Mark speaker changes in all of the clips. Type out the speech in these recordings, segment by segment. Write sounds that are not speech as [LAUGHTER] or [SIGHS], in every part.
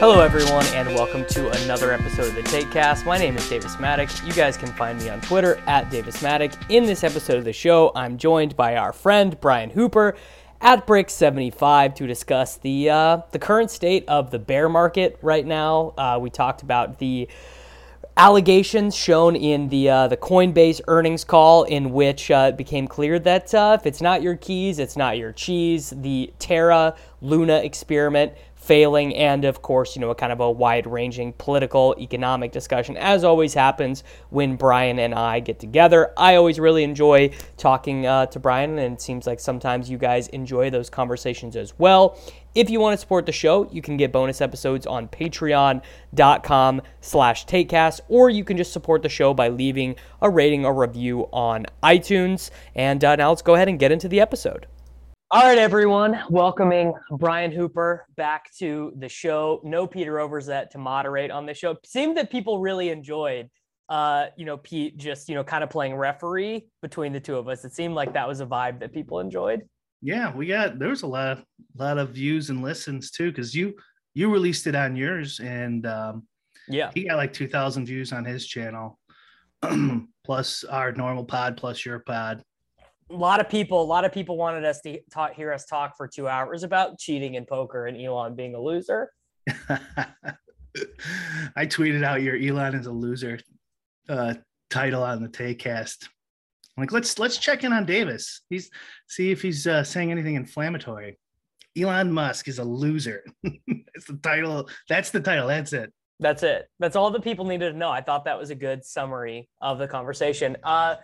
Speaker 1: Hello, everyone, and welcome to another episode of the TakeCast. My name is Davis Mattek. You guys can find me on Twitter at Davis Mattek. In this episode of the show, I'm joined by our friend Brian Hooper at Brick75 to discuss the uh, the current state of the bear market right now. Uh, we talked about the allegations shown in the uh, the Coinbase earnings call, in which uh, it became clear that uh, if it's not your keys, it's not your cheese. The Terra Luna experiment failing, and of course, you know, a kind of a wide ranging political, economic discussion, as always happens when Brian and I get together. I always really enjoy talking uh, to Brian, and it seems like sometimes you guys enjoy those conversations as well. If you want to support the show, you can get bonus episodes on patreon.com slash takecast, or you can just support the show by leaving a rating or review on iTunes. And uh, now let's go ahead and get into the episode. All right, everyone, welcoming Brian Hooper back to the show. No Peter Overzet to moderate on the show. Seemed that people really enjoyed, uh, you know, Pete just you know kind of playing referee between the two of us. It seemed like that was a vibe that people enjoyed.
Speaker 2: Yeah, we got there was a lot of lot of views and listens too because you you released it on yours and um,
Speaker 1: yeah,
Speaker 2: he got like two thousand views on his channel, [CLEARS THROAT] plus our normal pod plus your pod
Speaker 1: a lot of people, a lot of people wanted us to talk, hear us talk for two hours about cheating in poker and Elon being a loser. [LAUGHS]
Speaker 2: I tweeted out your Elon is a loser uh, title on the TakeCast. Like, let's let's check in on Davis. He's see if he's uh, saying anything inflammatory. Elon Musk is a loser. [LAUGHS] It's the title. That's the title. That's it.
Speaker 1: That's it. That's all the people needed to know. I thought that was a good summary of the conversation. Uh,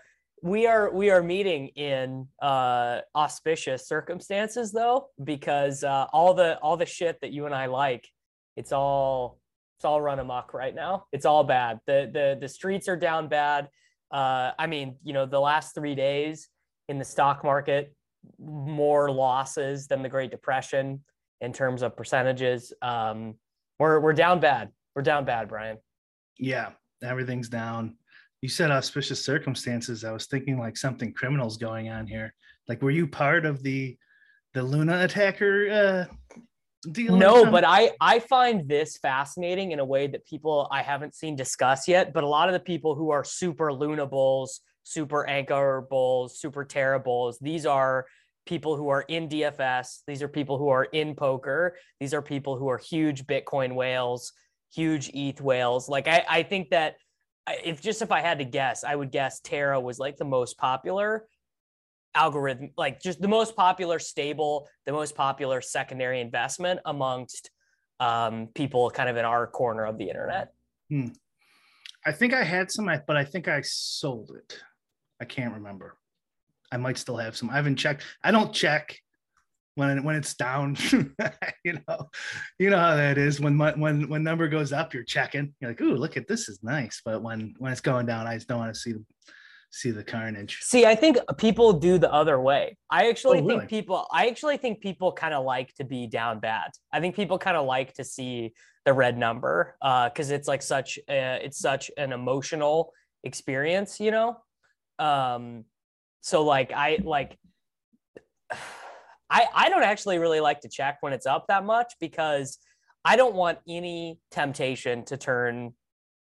Speaker 1: we are we are meeting in uh, auspicious circumstances though because uh, all the all the shit that you and I like it's all it's all run amok right now. It's all bad. The the the streets are down bad. Uh, I mean you know the last three days in the stock market more losses than the Great Depression in terms of percentages. Um, we're we're down bad. We're down bad Brian.
Speaker 2: Yeah everything's down you said auspicious circumstances. I was thinking like something criminals going on here. Like, were you part of the the Luna attacker uh, deal?
Speaker 1: No, but I I find this fascinating in a way that people I haven't seen discuss yet. But a lot of the people who are super Luna bulls, super Anchor bulls, super Terra bulls, these are people who are in DFS. These are people who are in poker. These are people who are huge Bitcoin whales, huge ETH whales. Like I, I think that if just if I had to guess, I would guess Terra was like the most popular algorithm, like just the most popular stable, the most popular secondary investment amongst um, people kind of in our corner of the internet.
Speaker 2: Hmm. I think I had some, but I think I sold it. I can't remember. I might still have some. I haven't checked. I don't check when when it's down [LAUGHS] you know you know how that is. When when when number goes up you're checking. You're like ooh look at this is nice. But when when it's going down i just don't want to see the see the carnage.
Speaker 1: See i think people do the other way. I actually oh, think really? people i actually think people kind of like to be down bad. I think people kind of like to see the red number uh because it's like such a, it's such an emotional experience you know? Um so like i like I, I don't actually really like to check when it's up that much because I don't want any temptation to turn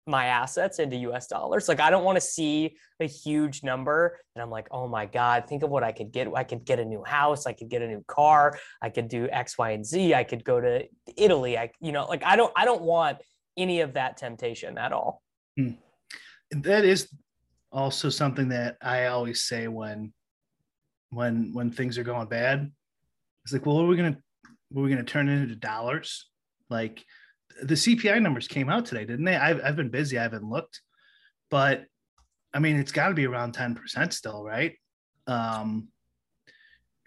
Speaker 1: my assets into US dollars. Like I don't want to see a huge number and I'm like, "Oh my god, think of what I could get. I could get a new house, I could get a new car, I could do X, Y, and Z. I could go to Italy. I you know, like I don't I don't want any of that temptation at all."
Speaker 2: Hmm. That is also something that I always say when when when things are going bad. It's like, well, what are we gonna what are we gonna turn into dollars? Like the CPI numbers came out today, didn't they? I've I've been busy, I haven't looked, but I mean it's got to be around 10% still, right? Um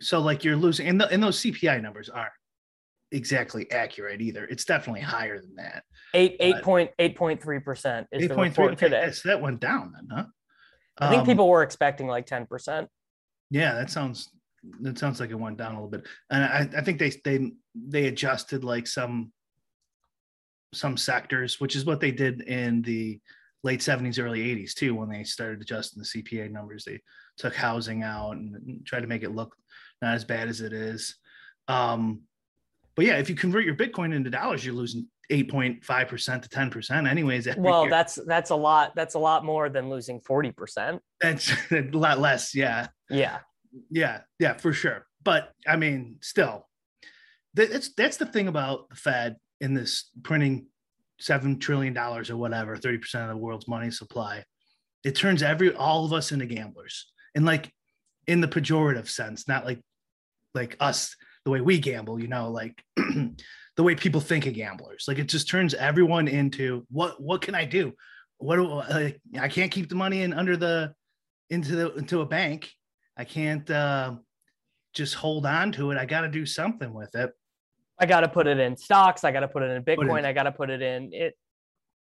Speaker 2: so like you're losing and, the, and those CPI numbers aren't exactly accurate either. It's definitely higher than that.
Speaker 1: Eight eight point eight point three percent is 8. the report 3, today.
Speaker 2: Yes, that went down then, huh?
Speaker 1: I think um, people were expecting like 10%.
Speaker 2: Yeah, that sounds that sounds like it went down a little bit. And I, I think they they they adjusted like some some sectors, which is what they did in the late 70s, early 80s too, when they started adjusting the CPI numbers. They took housing out and tried to make it look not as bad as it is. Um, but yeah, if you convert your Bitcoin into dollars, you're losing 8.5% to 10% anyways.
Speaker 1: Well, year. that's that's a lot. That's a lot more than losing 40%.
Speaker 2: That's [LAUGHS] a lot less. Yeah.
Speaker 1: Yeah.
Speaker 2: Yeah. Yeah, for sure. But I mean, still, that's that's the thing about the Fed in this printing seven trillion dollars or whatever, 30% of the world's money supply. It turns every all of us into gamblers. And like in the pejorative sense, not like like us the way we gamble, you know, like [CLEARS THROAT] the way people think of gamblers. Like it just turns everyone into what what can I do? What do like, I can't keep the money in under the into the into a bank. I can't uh, just hold on to it. I got to do something with it.
Speaker 1: I got to put it in stocks. I got to put it in Bitcoin. I got to put it in it.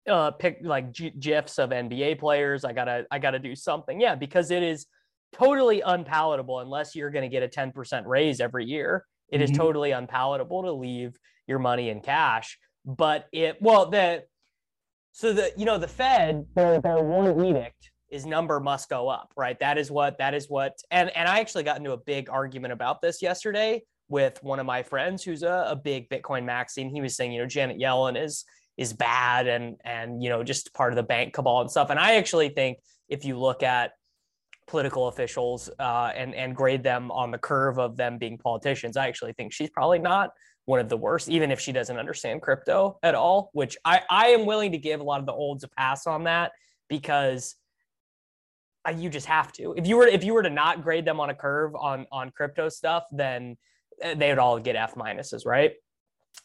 Speaker 1: Uh, pick like G- gifs of NBA players. I gotta I gotta do something. Yeah, because it is totally unpalatable unless you're going to get a 10% raise every year. It mm-hmm. is totally unpalatable to leave your money in cash. But it, well, the, so the, you know, the Fed, their, their one edict is number must go up, right? That is what, that is what, and, and I actually got into a big argument about this yesterday with one of my friends who's a, a big Bitcoin maxi. And he was saying, you know, Janet Yellen is, is bad and, and, you know, just part of the bank cabal and stuff. And I actually think if you look at, political officials uh, and and grade them on the curve of them being politicians. I actually think she's probably not one of the worst, even if she doesn't understand crypto at all. Which I I am willing to give a lot of the olds a pass on that because you just have to. If you were if you were to not grade them on a curve on on crypto stuff, then eh, they would all get F minuses, right?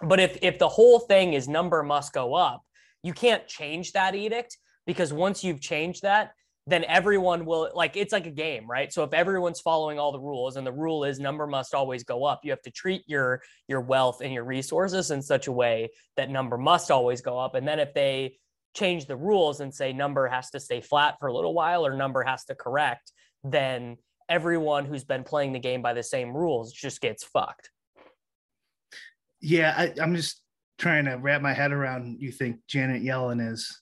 Speaker 1: But if if the whole thing is number must go up, you can't change that edict because once you've changed that, then everyone will like it's like a game, right? So if everyone's following all the rules and the rule is number must always go up, you have to treat your your wealth and your resources in such a way that number must always go up. And then if they change the rules and say number has to stay flat for a little while or number has to correct, then everyone who's been playing the game by the same rules just gets fucked.
Speaker 2: Yeah, I, I'm just trying to wrap my head around you think Janet Yellen is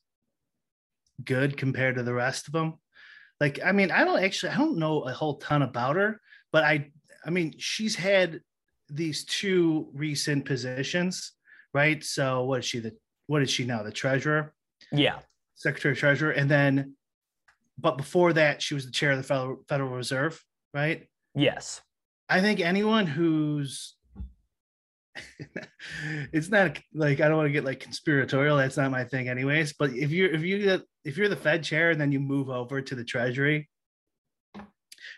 Speaker 2: good compared to the rest of them. Like, I mean, I don't actually, I don't know a whole ton about her, but I, I mean, she's had these two recent positions, right? So, what is she? The what is she now? The treasurer?
Speaker 1: Yeah,
Speaker 2: secretary of treasurer, and then, but before that, she was the chair of the Federal Federal Reserve, right?
Speaker 1: Yes.
Speaker 2: I think anyone who's [LAUGHS] it's not like I don't want to get like conspiratorial. That's not my thing, anyways. But if you're if you if you're the Fed chair and then you move over to the Treasury,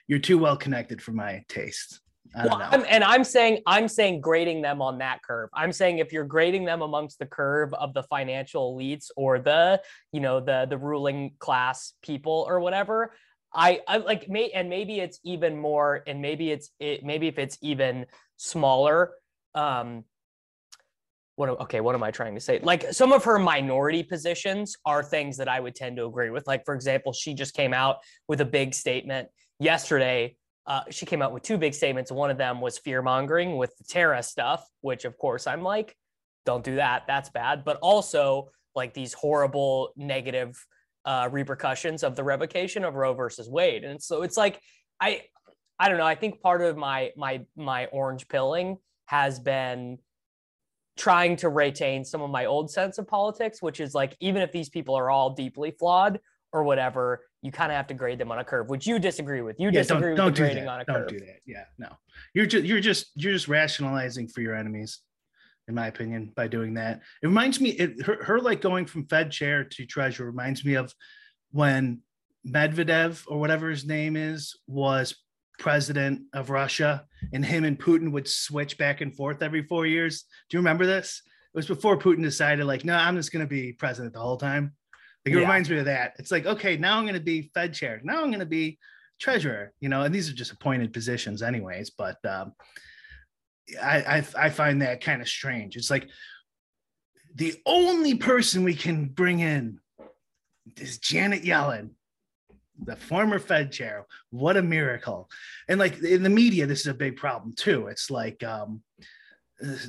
Speaker 2: you're too well connected for my taste.
Speaker 1: Well, I'm, and I'm saying I'm saying grading them on that curve. I'm saying if you're grading them amongst the curve of the financial elites or the you know the the ruling class people or whatever, I I like may and maybe it's even more and maybe it's it maybe if it's even smaller um what okay what am i trying to say? Like some of her minority positions are things that i would tend to agree with. Like for example she just came out with a big statement yesterday uh, she came out with two big statements. One of them was fear mongering with the terra stuff which of course i'm like don't do that. That's bad. But also like these horrible negative uh, repercussions of the revocation of roe versus wade. And so it's like i i don't know. I think part of my my my orange pilling has been trying to retain some of my old sense of politics, which is like even if these people are all deeply flawed or whatever, you kind of have to grade them on a curve, which you disagree with. You
Speaker 2: Yeah,
Speaker 1: disagree
Speaker 2: don't,
Speaker 1: with
Speaker 2: don't do
Speaker 1: grading
Speaker 2: that.
Speaker 1: on a
Speaker 2: don't
Speaker 1: curve.
Speaker 2: do that. Yeah, no. You're just you're just you're just rationalizing for your enemies, in my opinion, by doing that. It reminds me, it her, her like going from Fed chair to treasurer reminds me of when Medvedev or whatever his name is was president of Russia, and him and Putin would switch back and forth every four years. Do you remember this? It was before Putin decided, like, no, I'm just going to be president the whole time. Like, it
Speaker 1: Yeah.
Speaker 2: reminds me of that. It's like, okay, now I'm going to be Fed chair. Now I'm going to be treasurer. You know, and these are just appointed positions, anyways. But um, I, I I find that kind of strange. It's like the only person we can bring in is Janet Yellen, the former Fed chair. What a miracle! And like in the media, this is a big problem too. It's like um,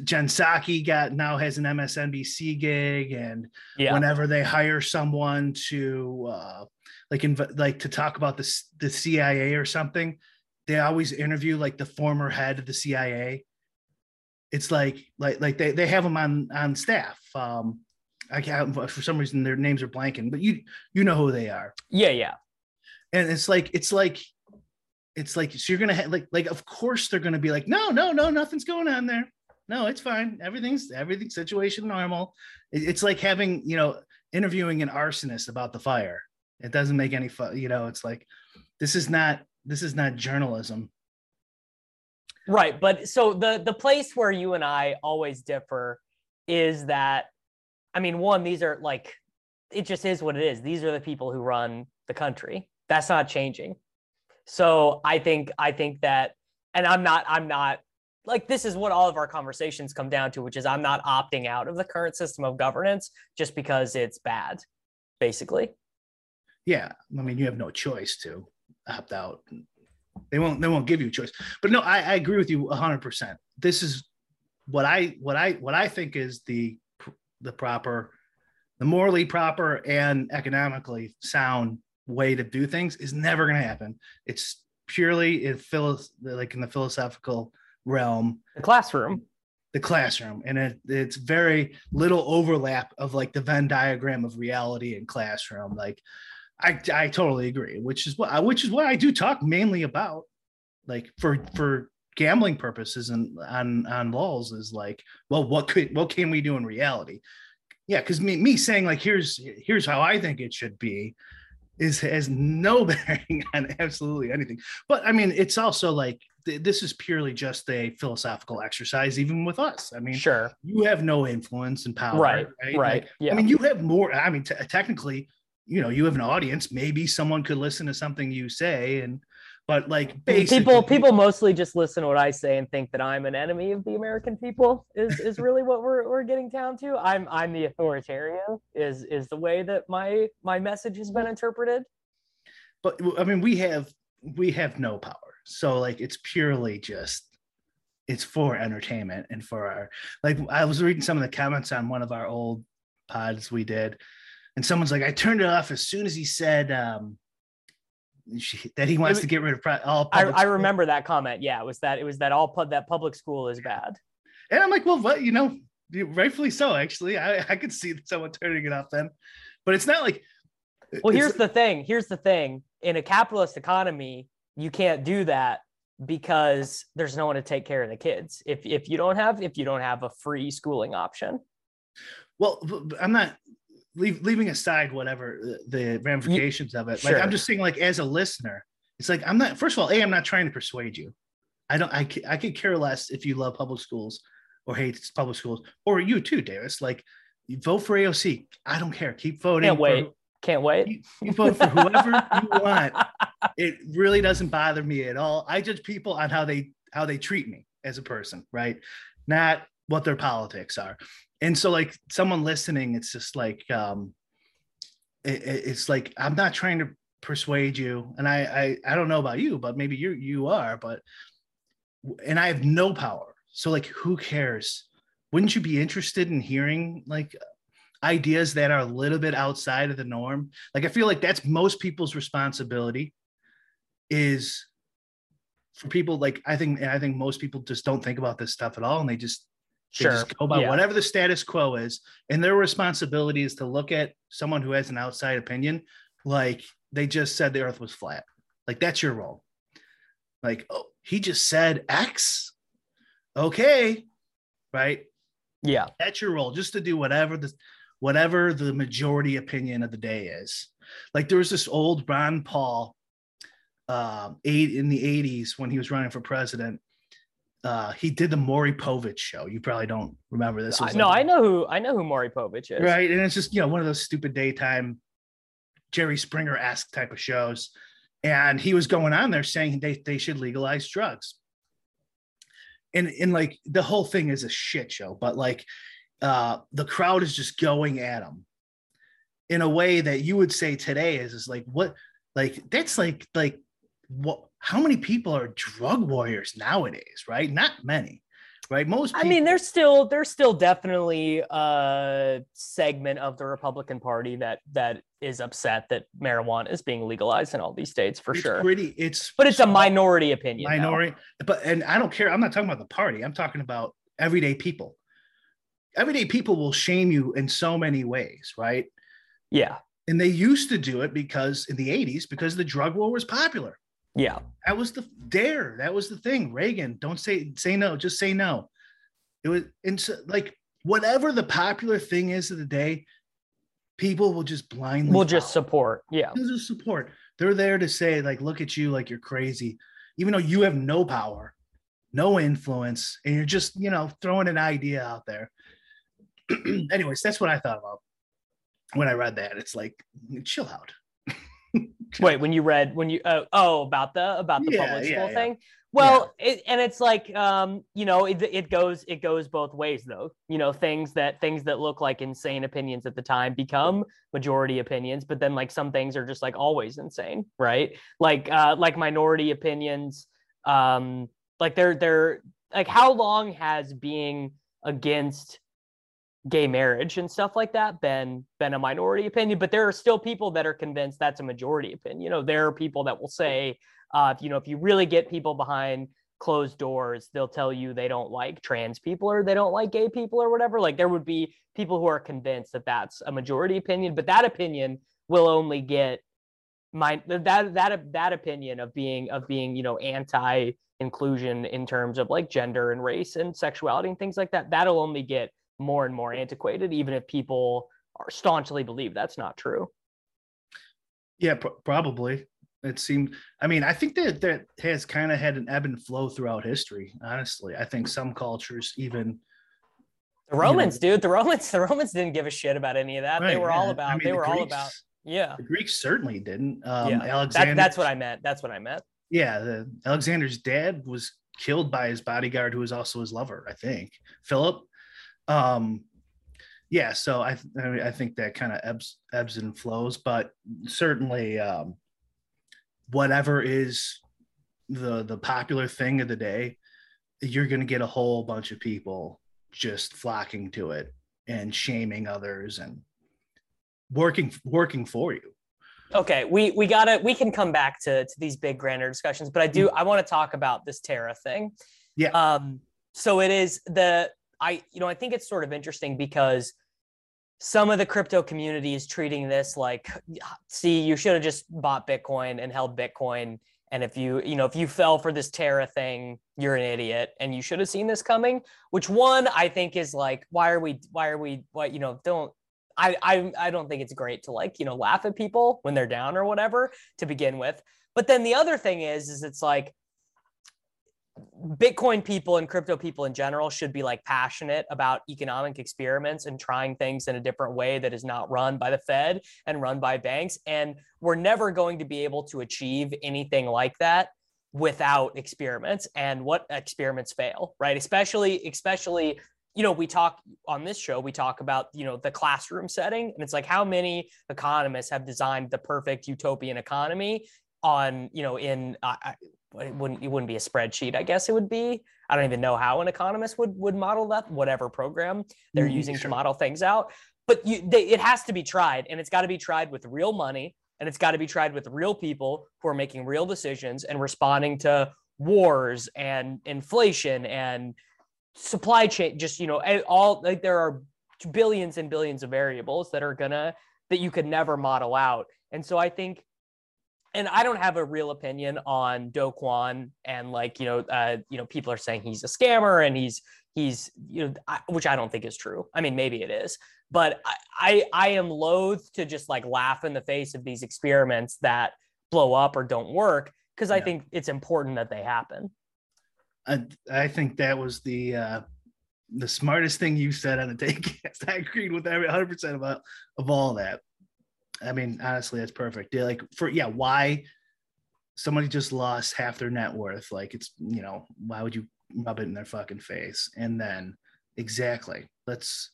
Speaker 2: Jen Psaki got now has an MSNBC gig, and
Speaker 1: Yeah.
Speaker 2: whenever they hire someone to uh, like inv- like to talk about the the CIA or something, they always interview like the former head of the CIA. It's like like like they, they have them on on staff. Um, I can't for some reason their names are blanking, but you you know who they are,
Speaker 1: yeah. Yeah.
Speaker 2: and it's like it's like it's like so you're gonna have like like of course they're gonna be like no no no nothing's going on there no it's fine everything's everything situation normal It- it's like having you know interviewing an arsonist about the fire it doesn't make any fun you know it's like this is not this is not journalism
Speaker 1: Right, but so the the place where you and I always differ is that I mean, one, these are like it just is what it is. These are the people who run the country. That's not changing. So I think I think that and I'm not I'm not like this is what all of our conversations come down to, which is I'm not opting out of the current system of governance just because it's bad, basically.
Speaker 2: yeah i mean you have no choice to opt out. They won't they won't give you a choice. But no i, I agree with you 100% this is what i what i what i think is the the proper the morally proper and economically sound way to do things is never going to happen. It's purely in philo- like in the philosophical realm.
Speaker 1: The classroom.
Speaker 2: the classroom. And it, it's very little overlap of like the venn diagram of reality and classroom. Like i i totally agree which is what which is what i do talk mainly about. Like for for gambling purposes and on on lulls is like well what could what can we do in reality? Yeah because me me saying like here's here's how i think it should be is has no [LAUGHS] bearing on absolutely anything. But i mean it's also like th- this is purely just a philosophical exercise even with us i mean
Speaker 1: Sure.
Speaker 2: you have no influence and power
Speaker 1: Right.
Speaker 2: right
Speaker 1: Right.
Speaker 2: Like,
Speaker 1: yeah.
Speaker 2: i mean you have more i mean t- technically you know you have an audience maybe someone could listen to something you say and but like basically
Speaker 1: people people mostly just listen to what I say and think that I'm an enemy of the American people is is really what we're we're getting down to. I'm I'm the authoritarian is is the way that my my message has been mm-hmm. interpreted.
Speaker 2: but i mean we have we have no power so like it's purely just it's for entertainment and for our like i was reading some of the comments on one of our old pods we did and someone's like i turned it off as soon as he said um she, that he wants
Speaker 1: It
Speaker 2: to get rid of pri- all
Speaker 1: I,
Speaker 2: public
Speaker 1: I remember that comment. Yeah, it was that it was that all pub that public school is bad.
Speaker 2: And I'm like, well, what you know, rightfully so. Actually, I, I could see someone turning it off then, but it's not like.
Speaker 1: Well, here's the thing. Here's the thing. In a capitalist economy, you can't do that because there's no one to take care of the kids. If if you don't have if you don't have a free schooling option.
Speaker 2: well, i'm not leave, leaving aside whatever the- ramifications of it. Like,
Speaker 1: sure.
Speaker 2: I'm just saying, like as a listener, it's like I'm not. First of all, a I'm not trying to persuade you. I don't. I I could care less if you love public schools or hate public schools, or you too, Davis. Like, vote for AOC. I don't care. Keep voting.
Speaker 1: Can't
Speaker 2: for-
Speaker 1: wait. Can't wait.
Speaker 2: you, you vote for whoever you [LAUGHS] want. It really doesn't bother me at all. I judge people on how they how they treat me as a person, right? Not what their politics are. And so, like someone listening, it's just like um, it, it- it's like I'm not trying to persuade you, and I, I I don't know about you, but maybe you you are, but and I have no power. So like, who cares? Wouldn't you be interested in hearing like ideas that are a little bit outside of the norm? Like, I feel like that's most people's responsibility is for people like I think I think most people just don't think about this stuff at all and they just They
Speaker 1: Sure.
Speaker 2: just go by
Speaker 1: Yeah.
Speaker 2: whatever the status quo is, and their responsibility is to look at someone who has an outside opinion, like they just said the Earth was flat. Like that's your role. Like, oh, he just said X. Okay, right.
Speaker 1: Yeah.
Speaker 2: That's your role, just to do whatever the whatever the majority opinion of the day is. Like there was this old Ron Paul, um, eight in the '80s when he was running for president. Uh, he did the Maury Povich show. You probably don't remember this.
Speaker 1: I, no,
Speaker 2: like-
Speaker 1: I know who I know who Maury Povich is.
Speaker 2: right? And it's just you know one of those stupid daytime Jerry Springer esque type of shows. And he was going on there saying they they should legalize drugs. And and like the whole thing is a shit show, but like uh the crowd is just going at him in a way that you would say today is is like what like that's like like what how many people are drug warriors nowadays, right? Not many, right? Most
Speaker 1: I mean, there's still there's still definitely a segment of the Republican Party that that is upset that marijuana is being legalized in all these states for
Speaker 2: it's
Speaker 1: sure.
Speaker 2: pretty it's
Speaker 1: But it's a minority opinion.
Speaker 2: minority but and i don't care i'm not talking about the party i'm talking about everyday people everyday people will shame you in so many ways right
Speaker 1: Yeah.
Speaker 2: and they used to do it because in the 80s because the drug war was popular
Speaker 1: Yeah.
Speaker 2: that was the dare that was the thing reagan don't say say no just say no it was and so, like whatever the popular thing is of the day people will just blindly
Speaker 1: We'll just support. Yeah.
Speaker 2: This is support. They're there to say, like, look at you, like you're crazy, even though you have no power, no influence, and you're just, you know, throwing an idea out there. [CLEARS THROAT] Anyways, that's what I thought about when I read that. It's like, chill out. [LAUGHS]
Speaker 1: Wait, when you read when you uh, oh about the about the
Speaker 2: Yeah,
Speaker 1: public school
Speaker 2: yeah.
Speaker 1: thing. Well, it, and it's like um, you know, it, it goes it goes both ways though. You know, things that things that look like insane opinions at the time become majority opinions, but then like some things are just like always insane, right? Like uh like minority opinions um like they're they're like how long has being against gay marriage and stuff like that been been a minority opinion but there are still people that are convinced that's a majority opinion. You know there are people that will say uh you know if you really get people behind closed doors they'll tell you they don't like trans people or they don't like gay people or whatever. Like there would be people who are convinced that that's a majority opinion but that opinion will only get my that that that opinion of being of being you know anti inclusion in terms of like gender and race and sexuality and things like that that'll only get more and more antiquated even if people are staunchly believe that's not true
Speaker 2: Yeah, pro- probably. It seemed, I mean, I think that that has kind of had an ebb and flow throughout history, honestly. I think some cultures even
Speaker 1: the
Speaker 2: know-
Speaker 1: romans dude the romans [LAUGHS] the romans didn't give a shit about any of that they
Speaker 2: Right,
Speaker 1: were all about
Speaker 2: I mean,
Speaker 1: they
Speaker 2: the
Speaker 1: were all about yeah
Speaker 2: the Greeks certainly didn't. Um,
Speaker 1: yeah
Speaker 2: Alexander,
Speaker 1: that, that's what i meant that's what i meant
Speaker 2: yeah, the Alexander's dad was killed by his bodyguard, who was also his lover, I think, Philip. Um, yeah, so I I, think that kind of ebbs ebbs and flows, but certainly, um, whatever is the the popular thing of the day, you're going to get a whole bunch of people just flocking to it and shaming others and working working for you.
Speaker 1: okay we we gotta we can come back to to these big grander discussions but i do i want to talk about this terra thing
Speaker 2: Yeah.
Speaker 1: um so it is the i you know i think it's sort of interesting because some of the crypto community is treating this like see you should have just bought bitcoin and held bitcoin and if you you know if you fell for this terra thing you're an idiot and you should have seen this coming which one i think is like why are we why are we what you know don't I, I I don't think it's great to like you know laugh at people when they're down or whatever to begin with. But then the other thing is is it's like Bitcoin people and crypto people in general should be like passionate about economic experiments and trying things in a different way that is not run by the Fed and run by banks. And we're never going to be able to achieve anything like that without experiments and what experiments fail, right? Especially, especially you know, we talk on this show, we talk about, you know, the classroom setting. And it's like how many economists have designed the perfect utopian economy on, you know, in, uh, it wouldn't, it wouldn't be a spreadsheet. I guess it would be, I don't even know how an economist would, would model that, whatever program they're
Speaker 2: Mhm,
Speaker 1: using to model things out. But you, they, it has to be tried and it's got to be tried with real money and it's got to be tried with real people who are making real decisions and responding to wars and inflation and supply chain just you know all like there are billions and billions of variables that are gonna that you could never model out and so i think and i don't have a real opinion on do kwon and like you know uh you know people are saying he's a scammer and he's he's you know I, which i don't think is true i mean maybe it is but I, I i am loath to just like laugh in the face of these experiments that blow up or don't work because i think it's important that they happen
Speaker 2: I, I think that was the uh, the smartest thing you said on the [LAUGHS] take. I agreed with every 100 percent about of all that. I mean, honestly, that's perfect. Yeah, like for yeah, why somebody just lost half their net worth? Like it's you know why would you rub it in their fucking face? And then exactly, let's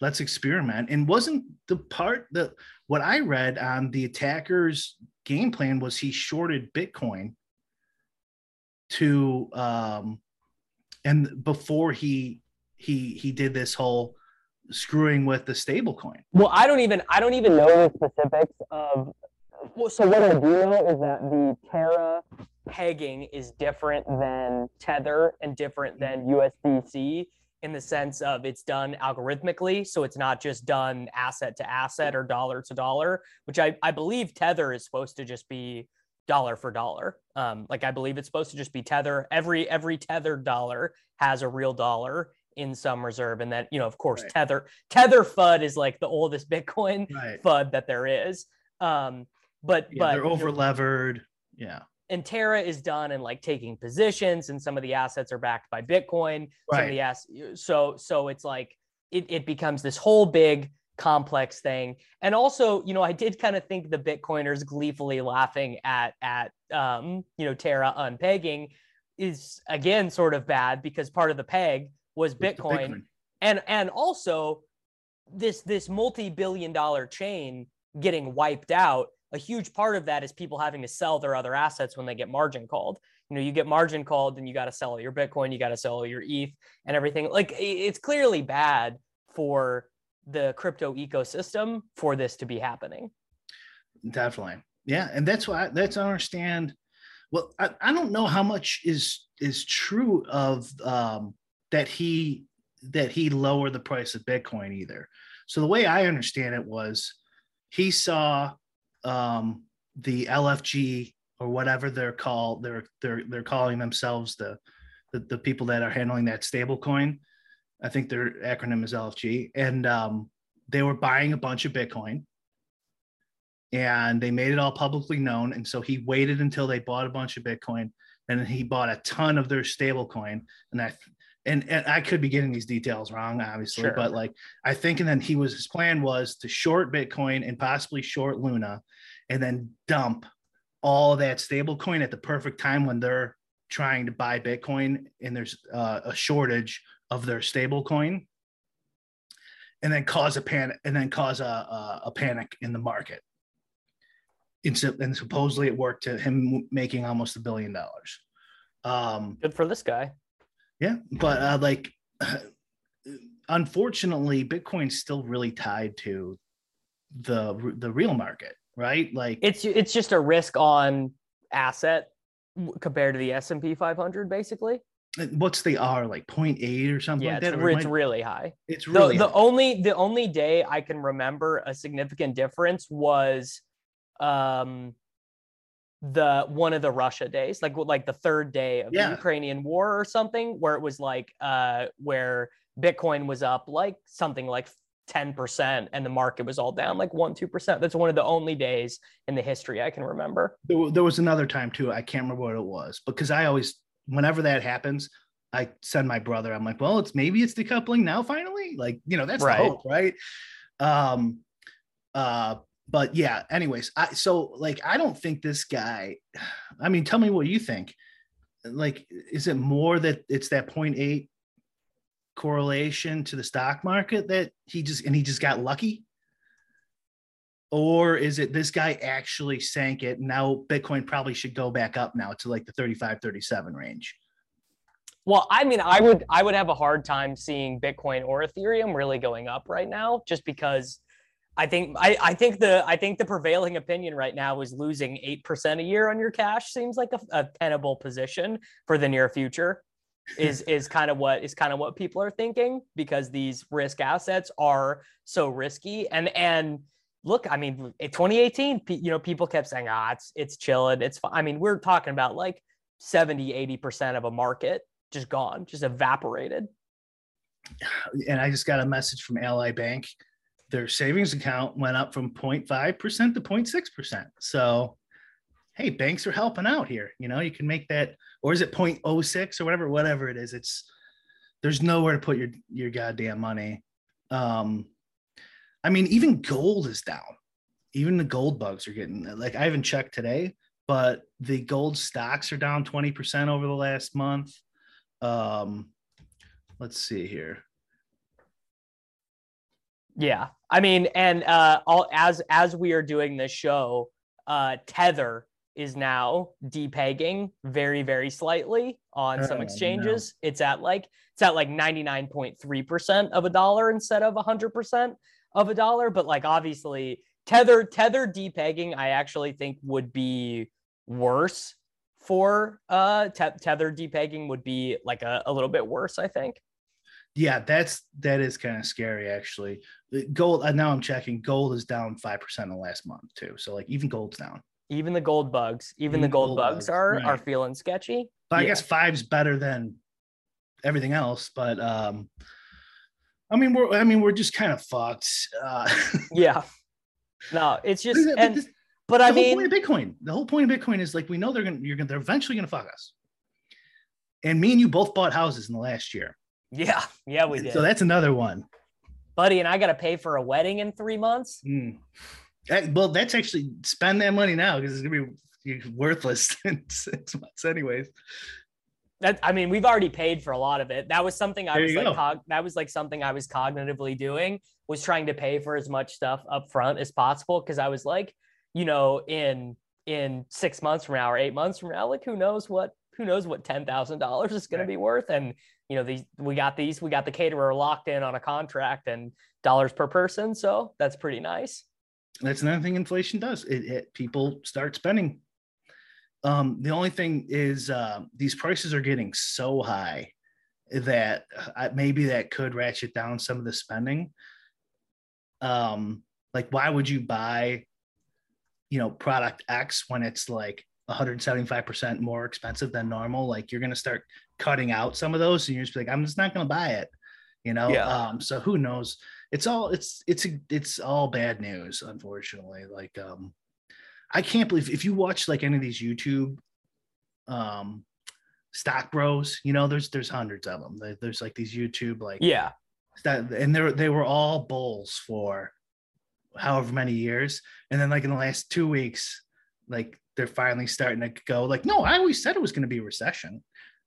Speaker 2: let's experiment. And wasn't the part that what I read on the attacker's game plan was he shorted Bitcoin to um and before he he he did this whole screwing with the stable coin
Speaker 1: well i don't even i don't even know the specifics of well, so what i do know is that the terra pegging is different than tether and different than usdc in the sense of it's done algorithmically so it's not just done asset to asset or dollar to dollar which i, I believe tether is supposed to just be dollar for dollar. Um, like I believe it's supposed to just be tether. Every every tethered dollar has a real dollar in some reserve, and then you know, of course, right. tether tether FUD is like the oldest [LAUGHS] Bitcoin right. FUD that there is. Um, but
Speaker 2: yeah,
Speaker 1: but
Speaker 2: they're over levered. Yeah.
Speaker 1: And Terra is done and like taking positions, and some of the assets are backed by Bitcoin. Right. Some of the ass- so so it's like it, it becomes this whole big complex thing. And also, you know, I did kind of think the Bitcoiners gleefully laughing at at um, you know, Terra unpegging is again sort of bad because part of the peg was Bitcoin. Bitcoin. And and also this this multi-billion dollar chain getting wiped out a huge part of that is people having to sell their other assets when they get margin called. You know, you get margin called, then you got to sell your Bitcoin, you got to sell your ETH and everything. Like it's clearly bad for the crypto ecosystem for this to be happening.
Speaker 2: Definitely. Yeah. And that's why that's I understand. Well, I, I don't know how much is is true of um that he that he lowered the price of Bitcoin either. So the way I understand it was he saw um the LFG or whatever they're called, they're they're they're calling themselves the the, the people that are handling that stable coin I think their acronym is LFG, and um, they were buying a bunch of Bitcoin, and they made it all publicly known. And so he waited until they bought a bunch of Bitcoin, and then he bought a ton of their stable coin. And I, and, and I could be getting these details wrong, obviously, sure. but like I think, and then he was his plan was to short Bitcoin and possibly short Luna, and then dump all that stable coin at the perfect time when they're trying to buy Bitcoin and there's uh, a shortage of their stable coin and then cause a panic and then cause a, a, a panic in the market. It's, and supposedly it worked to him making almost a billion dollars. Um,
Speaker 1: Good for this guy.
Speaker 2: Yeah, but uh, like, [SIGHS] unfortunately, Bitcoin's still really tied to the the real market, right? Like,
Speaker 1: it's it's just a risk on asset compared to the S and P 500, basically
Speaker 2: what's the R like 0.8 or something
Speaker 1: yeah,
Speaker 2: like that?
Speaker 1: It's, it's really high.
Speaker 2: It's really
Speaker 1: the, the only the only day I can remember a significant difference was um the one of the Russia days, like like the third day of yeah. the Ukrainian war or something, where it was like uh where Bitcoin was up like something like 10% and the market was all down like 1 2%. That's one of the only days in the history I can remember.
Speaker 2: There, there was another time too. I can't remember what it was because I always whenever that happens, I send my brother. I'm like, well, it's maybe it's decoupling now. Finally, like you know, that's right. the hope, right? Um, uh, but yeah. Anyways, I so like I don't think this guy. I mean, tell me what you think. Like, is it more that it's that 0.8 correlation to the stock market that he just and he just got lucky? or is it this guy actually sank it now bitcoin probably should go back up now to like the 35 37 range
Speaker 1: well i mean i would i would have a hard time seeing bitcoin or ethereum really going up right now just because i think i, I think the i think the prevailing opinion right now is losing 8% a year on your cash seems like a, a tenable position for the near future is [LAUGHS] is kind of what is kind of what people are thinking because these risk assets are so risky and and look i mean in 2018 you know people kept saying ah it's it's chilling it's fine. i mean we're talking about like 70 80% of a market just gone just evaporated [SIGHS]
Speaker 2: and i just got a message from ally bank their savings account went up from 0.5% to 0.6% so hey banks are helping out here. You know you can make that or is it 0.06 or whatever whatever it is it's there's nowhere to put your your goddamn money. Um i mean even gold is down. Even the gold bugs are getting like i haven't checked today but the gold stocks are down 20% over the last month. Um let's see here
Speaker 1: yeah. I mean and uh all as as we are doing this show uh tether is now depegging very very slightly on some
Speaker 2: Oh,
Speaker 1: exchanges. It's at like it's at like 99.3% of a dollar instead of 100% of a dollar. But like obviously tether tether depegging i actually think would be worse for uh te- tether depegging would be like a, a little bit worse i think
Speaker 2: yeah that's that is kind of scary actually. The gold uh, now i'm checking gold is down 5% in the last month too. So like even gold's down.
Speaker 1: Even the gold bugs even the gold,
Speaker 2: gold
Speaker 1: bugs,
Speaker 2: bugs,
Speaker 1: are are feeling sketchy.
Speaker 2: But i guess five's better than everything else but um i mean we're i mean we're just kind of fucked uh. [LAUGHS]
Speaker 1: Yeah. No it's just
Speaker 2: but
Speaker 1: and
Speaker 2: this-
Speaker 1: but
Speaker 2: the
Speaker 1: i
Speaker 2: whole
Speaker 1: mean
Speaker 2: point of bitcoin the whole point of bitcoin is like we know they're gonna you're gonna they're eventually gonna fuck us. And me and you both bought houses in the last year
Speaker 1: yeah. Yeah we did.
Speaker 2: so that's another one.
Speaker 1: Buddy and i gotta pay for a wedding in three months?
Speaker 2: Mm. Eh, well that's actually spend that money now because it's gonna be worthless [LAUGHS] in six months anyways.
Speaker 1: That i mean we've already paid for a lot of it. That was something i
Speaker 2: There
Speaker 1: was like cog- that was like something i was cognitively doing was trying to pay for as much stuff up front as possible because i was like you know in in six months from now or eight months from now like who knows what who knows what ten thousand dollars is going
Speaker 2: Right.
Speaker 1: to be worth? And you know these we got these we got the caterer locked in on a contract and dollars per person so that's pretty nice.
Speaker 2: That's another thing inflation does. It, it people start spending. Um the only thing is uh, these prices are getting so high that uh, maybe that could ratchet down some of the spending. Um like why would you buy you know product x when it's like 175% more expensive than normal? Like you're going to start cutting out some of those and you're just like i'm just not going to buy it you know?
Speaker 1: Yeah.
Speaker 2: um so who knows? It's all it's it's it's all bad news unfortunately like um i can't believe if you watch like any of these youtube um stock bros you know there's there's hundreds of them There- there's like these youtube like
Speaker 1: yeah.
Speaker 2: that and they were they were all bulls for however many years and then like in the last two weeks like they're finally starting to go like no i always said it was going to be a recession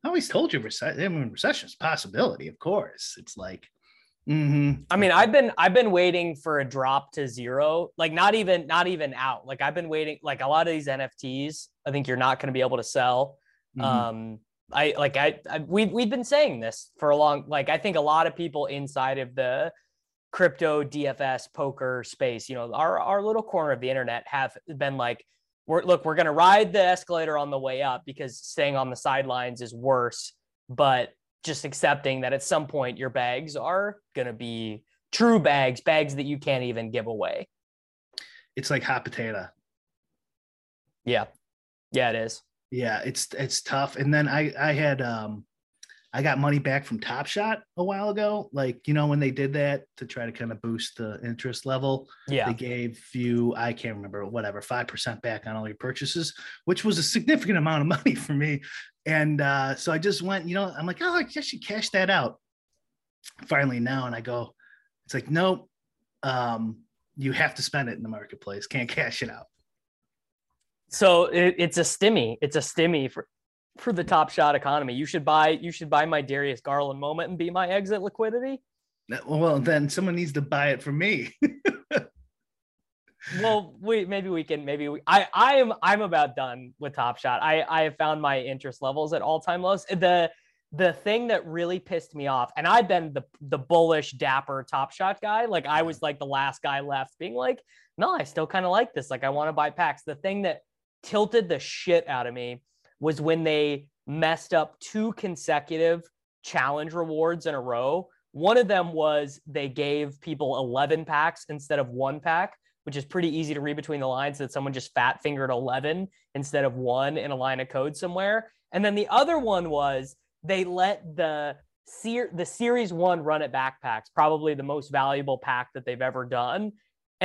Speaker 2: i always told you recession i mean recession is a possibility of course it's like mhm.
Speaker 1: I mean, I've been I've been waiting for a drop to zero, like not even not even out. Like I've been waiting. Like a lot of these NFTs, I think you're not going to be able to sell.
Speaker 2: Mhm.
Speaker 1: Um, I like I, I we we've been saying this for a long. Like I think a lot of people inside of the crypto DFS poker space, you know, our our little corner of the internet have been like, we're look, we're going to ride the escalator on the way up because staying on the sidelines is worse. But just accepting that at some point your bags are going to be true bags, bags that you can't even give away.
Speaker 2: it's like hot potato
Speaker 1: Yeah. Yeah, it is.
Speaker 2: yeah it's it's tough and then i i had um i got money back from top shot a while ago. Like you know when they did that to try to kind of boost the interest level
Speaker 1: Yeah.
Speaker 2: they gave you i can't remember whatever 5% back on all your purchases which was a significant amount of [LAUGHS] money for me. And uh so i just went you know i'm like oh i guess you cash that out. Finally now and i go it's like nope um you have to spend it in the marketplace. Can't cash it out.
Speaker 1: So it, it's a stimmy. It's a stimmy for for the top shot economy. You should buy you should buy my Darius Garland moment and be my exit liquidity.
Speaker 2: well then someone needs to buy it for me [LAUGHS]
Speaker 1: Well, we maybe we can maybe we, I I am I'm about done with Top Shot. I I have found my interest levels at all time lows. The the thing that really pissed me off, and I've been the the bullish dapper Top Shot guy. Like I was like the last guy left, being like, no, I still kind of like this. Like I want to buy packs. The thing that tilted the shit out of me was when they messed up two consecutive challenge rewards in a row. One of them was they gave people 11 packs instead of one pack, which is pretty easy to read between the lines that someone just fat fingered 11 instead of one in a line of code somewhere. And then the other one was they let the the series one Run It Back packs, probably the most valuable pack that they've ever done.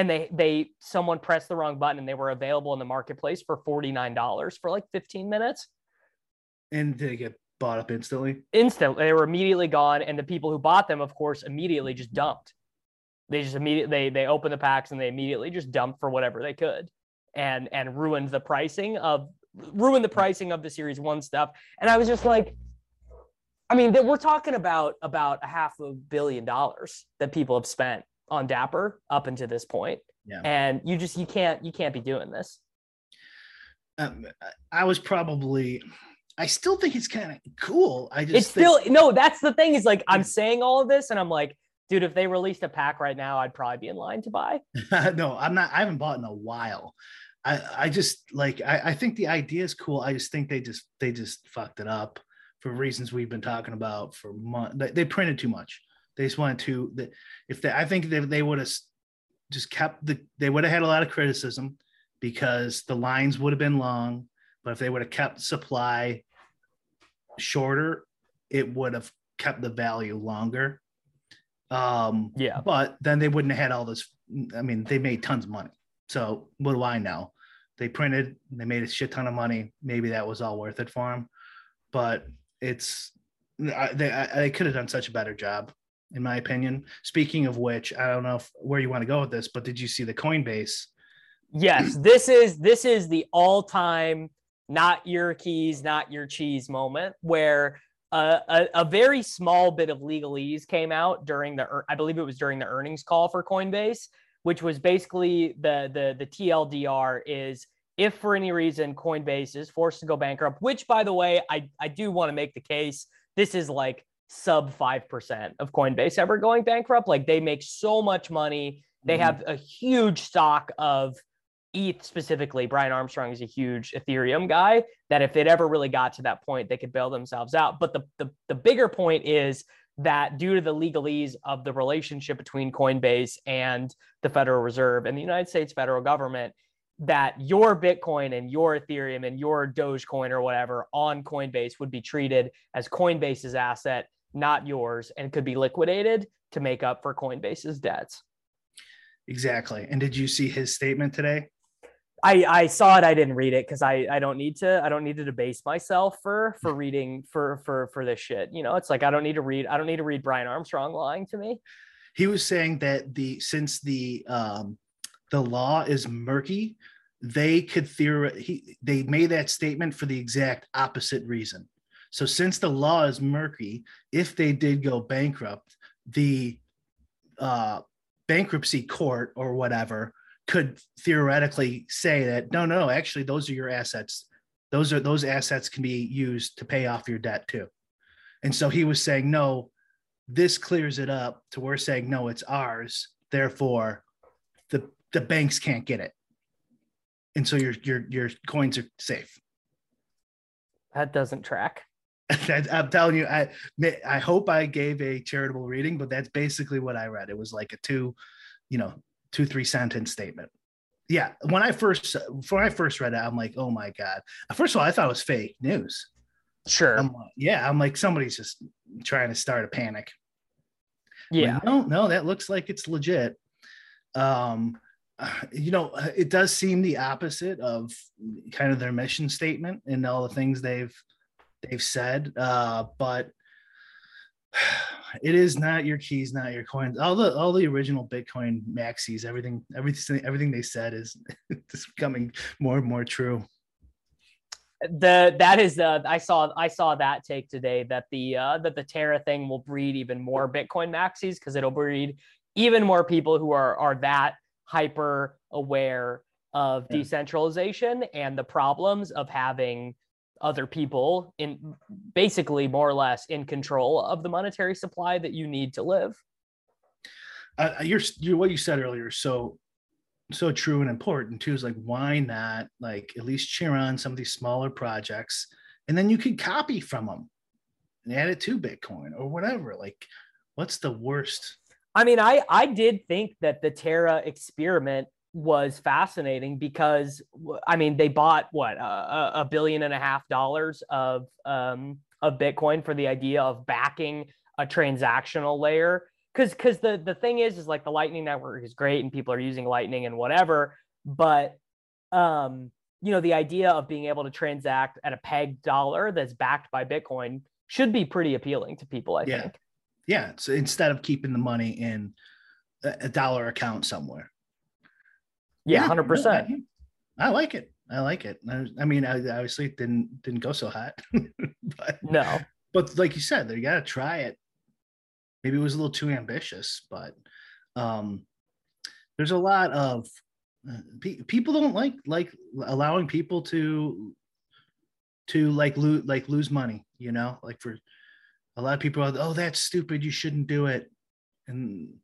Speaker 1: And they they someone pressed the wrong button and they were available in the marketplace for $49 for like 15 minutes.
Speaker 2: And they get bought up instantly.
Speaker 1: Instantly, they were immediately gone, and the people who bought them, of course, immediately just dumped. They just immediately they they opened the packs and they immediately just dumped for whatever they could, and and ruined the pricing of ruined the pricing of the series one stuff. And I was just like, I mean, that we're talking about about a half a billion dollars that people have spent on Dapper up until this point.
Speaker 2: Yeah.
Speaker 1: And you just you can't you can't be doing this.
Speaker 2: Um, I was probably. I still think it's kind of cool. I just
Speaker 1: It's
Speaker 2: think-
Speaker 1: still no, that's the thing is like I'm saying all of this and I'm like, dude, if they released a pack right now, I'd probably be in line to buy. [LAUGHS]
Speaker 2: no, I'm not. I haven't bought in a while. I I just like I, I think the idea is cool. I just think they just they just fucked it up for reasons we've been talking about for months. They, they printed too much. They just wanted to. If they, I think they they would have just kept the. They would have had a lot of criticism because the lines would have been long. But if they would have kept supply shorter, it would have kept the value longer. Um,
Speaker 1: Yeah.
Speaker 2: but then they wouldn't have had all this. I mean, they made tons of money. So what do I know? They printed, they made a shit ton of money. Maybe that was all worth it for them. But it's I, they I, they could have done such a better job, in my opinion. Speaking of which, I don't know if, where you want to go with this, but did you see the Coinbase?
Speaker 1: Yes, this is this is the all-time not your keys, not your cheese moment where a, a very small bit of legalese came out during the I believe it was during the earnings call for Coinbase, which was basically the the the TLDR is if for any reason Coinbase is forced to go bankrupt, which by the way, I I do want to make the case this is like sub 5% of Coinbase ever going bankrupt. Like they make so much money. They
Speaker 2: Mhm.
Speaker 1: have a huge stock of ETH specifically. Brian Armstrong is a huge Ethereum guy that if it ever really got to that point, they could bail themselves out. But the, the, the bigger point is that due to the legalese of the relationship between Coinbase and the Federal Reserve and the United States federal government, that your Bitcoin and your Ethereum and your Dogecoin or whatever on Coinbase would be treated as Coinbase's asset, not yours, and could be liquidated to make up for Coinbase's debts.
Speaker 2: Exactly. And did you see his statement today?
Speaker 1: I, I saw it. I didn't read it because I, I don't need to. I don't need to debase myself for for reading for for for this shit. You know, it's like I don't need to read. I don't need to read Brian Armstrong lying to me.
Speaker 2: He was saying that the since the um, the law is murky, they could theoret he they made that statement for the exact opposite reason. So since the law is murky, if they did go bankrupt, the uh, bankruptcy court or whatever could theoretically say that no, no, actually those are your assets. Those are those assets can be used to pay off your debt too. And so he was saying no, this clears it up to we're saying no, it's ours. Therefore, the the banks can't get it, and so your your your coins are safe.
Speaker 1: That doesn't track.
Speaker 2: I'm telling you, I I hope I gave a charitable reading, but that's basically what I read. It was like a two, you know, two three sentence statement. Yeah, when I first when I first read it, I'm like, oh my god. First of all, I thought it was fake news.
Speaker 1: Sure.
Speaker 2: I'm like, yeah, I'm like somebody's just trying to start a panic.
Speaker 1: yeah.
Speaker 2: Like, no, no, that looks like it's legit. Um, you know, it does seem the opposite of kind of their mission statement and all the things they've they've said. Uh, but it is not your keys, not your coins. All the all the original Bitcoin maxis, everything, everything, everything they said is [LAUGHS] is becoming more and more true.
Speaker 1: the that is the I saw I saw that take today that the uh that the Terra thing will breed even more Bitcoin maxis because it'll breed even more people who are are that hyper aware of
Speaker 2: Yeah.
Speaker 1: decentralization and the problems of having other people in basically more or less in control of the monetary supply that you need to live.
Speaker 2: uh, you're, you're what you said earlier is so so true and important too is like why not like at least cheer on some of these smaller projects and then you can copy from them and add it to Bitcoin or whatever. Like, what's the worst?
Speaker 1: I mean, I I did think that the Terra experiment was fascinating because I mean they bought what a, a billion and a half dollars of um, of Bitcoin for the idea of backing a transactional layer because because the the thing is is like the Lightning network is great and people are using Lightning and whatever, but um you know the idea of being able to transact at a peg dollar that's backed by Bitcoin should be pretty appealing to people. I
Speaker 2: yeah.
Speaker 1: think.
Speaker 2: Yeah. So instead of keeping the money in a dollar account somewhere.
Speaker 1: Yeah, hundred percent.
Speaker 2: I like it. I like it. I, mean, I obviously didn't didn't go so hot, [LAUGHS]
Speaker 1: but no.
Speaker 2: But like you said, you got to try it. Maybe it was a little too ambitious, but um, there's a lot of uh, pe- people don't like like allowing people to to like lose like lose money. You know, like for a lot of people, are, oh, that's stupid. You shouldn't do it. And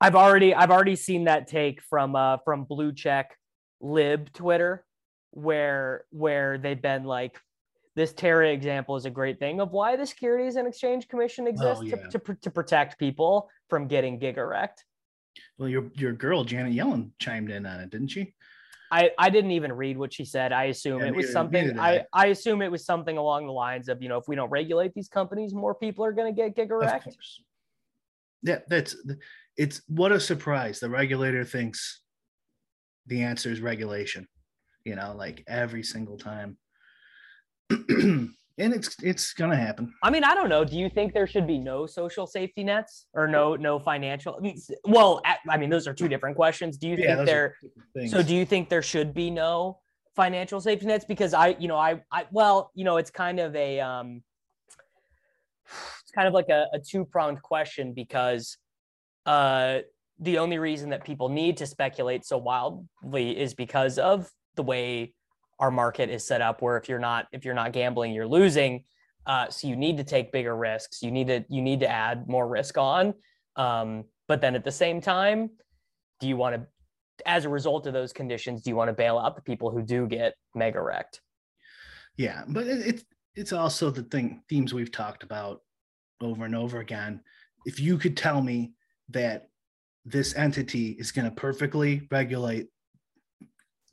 Speaker 1: I've already I've already seen that take from uh from blue check lib Twitter where where they've been like this Terra example is a great thing of why the Securities and Exchange Commission oh, exists oh, yeah. to, to, to protect people from getting gigarect.
Speaker 2: Well, your your girl Janet Yellen chimed in on it, didn't she?
Speaker 1: I, I didn't even read what she said. I assume yeah, it was neither, something. Neither I, I assume it was something along the lines of you know if we don't regulate these companies, more people are going to get gigarect.
Speaker 2: Yeah, that's it's what a surprise. The regulator thinks the answer is regulation, you know, like every single time. [CLEARS THROAT] and it's it's gonna happen.
Speaker 1: I mean, I don't know. Do you think there should be no social safety nets or no no financial? I mean, well, I mean, those are two different questions. Do you yeah, think there? So, do you think there should be no financial safety nets? Because I, you know, I, I, well, you know, it's kind of a, um, [SIGHS] it's kind of like a, a two pronged question because uh, the only reason that people need to speculate so wildly is because of the way our market is set up where if you're not if you're not gambling you're losing. Uh, so you need to take bigger risks. You need to you need to add more risk on. Um, but then at the same time do you want to as a result of those conditions do you want to bail out the people who do get mega wrecked?
Speaker 2: Yeah but it's it's also the thing themes we've talked about over and over again. If you could tell me that this entity is going to perfectly regulate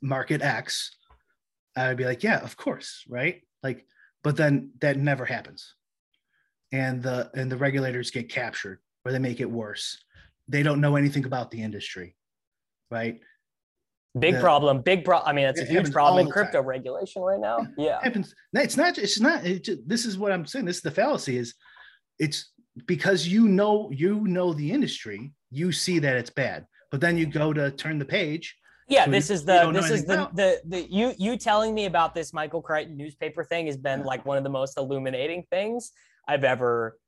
Speaker 2: market X, I would be like, yeah, of course, right? Like, but then that never happens. And the and the regulators get captured or they make it worse. They don't know anything about the industry, right?
Speaker 1: Big the, problem. Big problem. I mean, it's a huge problem in crypto time. regulation right now. Yeah, yeah. It
Speaker 2: happens. It's not. It's not. It just, this is what I'm saying. This is the fallacy. Is it's because you know you know the industry, you see that it's bad. But then you go to turn the page.
Speaker 1: Yeah, so this you, is the this is the, the the you you telling me about this Michael Crichton newspaper thing has been like one of the most illuminating things I've ever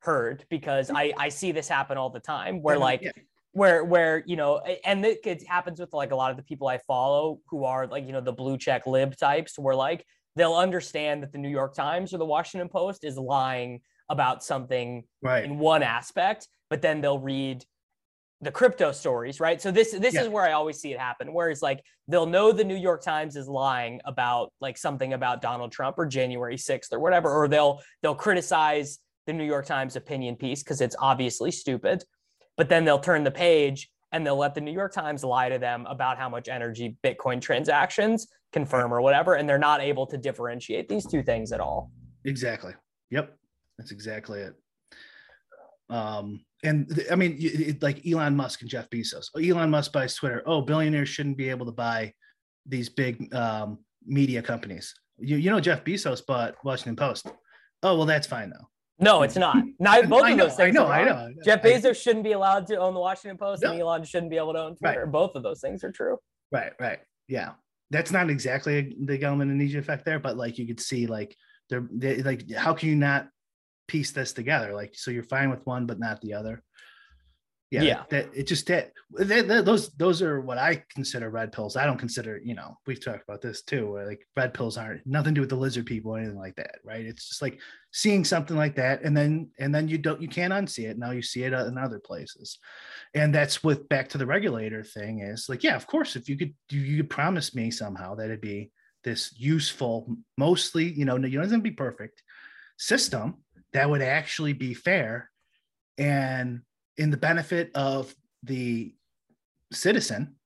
Speaker 1: heard because I I see this happen all the time where like yeah. where where you know and it happens with like a lot of the people I follow who are like you know the blue check lib types where like they'll understand that the New York Times or the Washington Post is lying about something
Speaker 2: right.
Speaker 1: in one aspect, but then they'll read the crypto stories, right? So this this yeah. is where I always see it happen. Where it's like they'll know the New York Times is lying about like something about Donald Trump or January 6th or whatever, or they'll they'll criticize the New York Times opinion piece because it's obviously stupid. But then they'll turn the page and they'll let the New York Times lie to them about how much energy Bitcoin transactions confirm or whatever. And they're not able to differentiate these two things at all.
Speaker 2: Exactly. Yep. That's exactly it. Um, and th- I mean, it, like Elon Musk and Jeff Bezos. Oh, Elon Musk buys Twitter. Oh, billionaires shouldn't be able to buy these big um, media companies. You, you know, Jeff Bezos bought Washington Post. Oh, well, that's fine though.
Speaker 1: No, it's not. Not [LAUGHS] both of those things.
Speaker 2: I know, I know, I know.
Speaker 1: Jeff Bezos I, shouldn't be allowed to own the Washington Post, no. and Elon shouldn't be able to own Twitter. Right. Both of those things are true.
Speaker 2: Right, right. Yeah. That's not exactly the Gell-Mann effect there, but like you could see, like they're they, like, how can you not piece this together. Like, so you're fine with one, but not the other. Yeah, yeah. That, it just that, that, that, those those are what I consider red pills. I don't consider, you know, we've talked about this too. like red pills aren't nothing to do with the lizard people or anything like that, right? It's just like seeing something like that, and then and then you don't you can't unsee it. Now you see it in other places, and that's with back to the regulator thing is like, yeah, of course, if you could you, you could promise me somehow that it'd be this useful, mostly, you know, you don't have to be perfect system that would actually be fair and in the benefit of the citizen,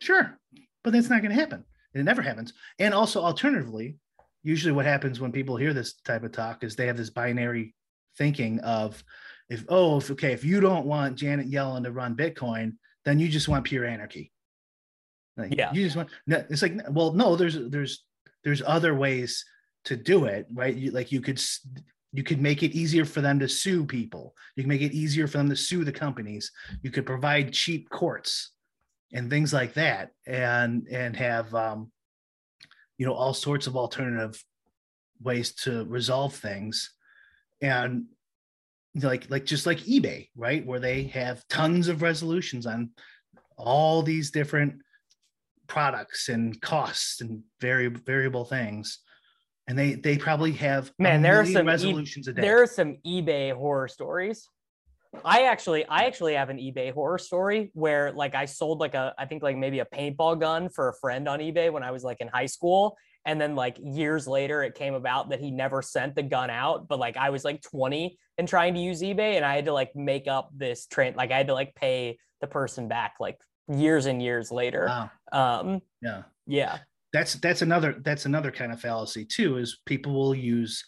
Speaker 2: sure, but that's not going to happen. It never happens. And also, alternatively, usually what happens when people hear this type of talk is they have this binary thinking of if oh if okay if you don't want Janet Yellen to run Bitcoin, then you just want pure anarchy. Like,
Speaker 1: yeah,
Speaker 2: you just want. It's like well, no, there's there's there's other ways to do it, right? You, like you could you could make it easier for them to sue people. You can make it easier for them to sue the companies. You could provide cheap courts and things like that, and and have um, you know all sorts of alternative ways to resolve things, and like like just like eBay, right, where they have tons of resolutions on all these different products and costs and very variable things and they they probably have
Speaker 1: man there are some resolutions e- a day. there are some ebay horror stories. I actually i actually have an ebay horror story where like i sold like a i think like maybe a paintball gun for a friend on ebay when i was like in high school. And then like years later it came about that he never sent the gun out but like i was like 20 and trying to use ebay and i had to like make up this train like i had to like pay the person back like years and years later. Wow. um
Speaker 2: yeah.
Speaker 1: yeah
Speaker 2: that's that's another that's another kind of fallacy too is people will use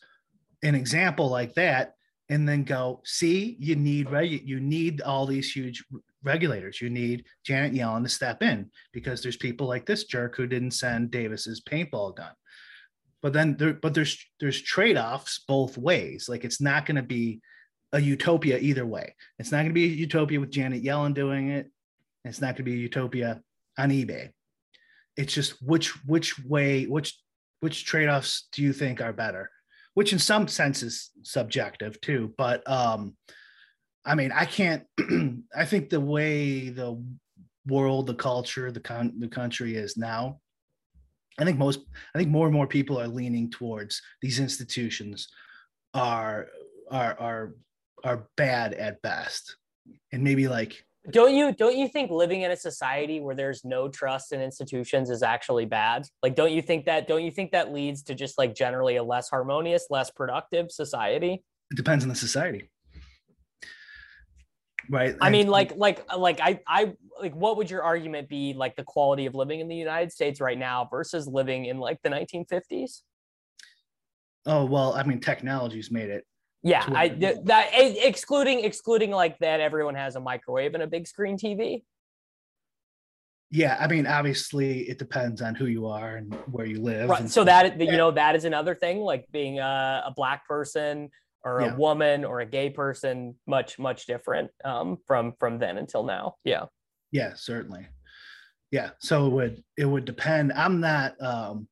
Speaker 2: an example like that and then go see you need regu- you need all these huge regulators. You need janet yellen to step in because there's people like this jerk who didn't send davis's paintball gun. But then there but there's there's trade-offs both ways. Like it's not going to be a utopia either way. It's not going to be a utopia with janet yellen doing it. It's not going to be a utopia on ebay it's just which which way which which trade-offs do you think are better? Which in some sense is subjective too but um i mean i can't [CLEARS THROAT] i think the way the world the culture the con the country is now i think most i think more and more people are leaning towards these institutions are are are are bad at best. And maybe like
Speaker 1: don't you don't you think living in a society where there's no trust in institutions is actually bad? Like don't you think that don't you think that leads to just like generally a less harmonious less productive society?
Speaker 2: It depends on the society. Right
Speaker 1: i mean like like like i i like what would your argument be like the quality of living in the united states right now versus living in like the 1950s
Speaker 2: oh well i mean technology's made it
Speaker 1: yeah, I that excluding excluding like that everyone has a microwave and a big screen TV.
Speaker 2: Yeah, I mean, obviously, it depends on who you are and where you live.
Speaker 1: Right. So that you know that is another thing, like being a, a black person or a yeah. woman or a gay person, much much different um, from from then until now. Yeah.
Speaker 2: Yeah, certainly. Yeah, so it would it would depend. I'm not um,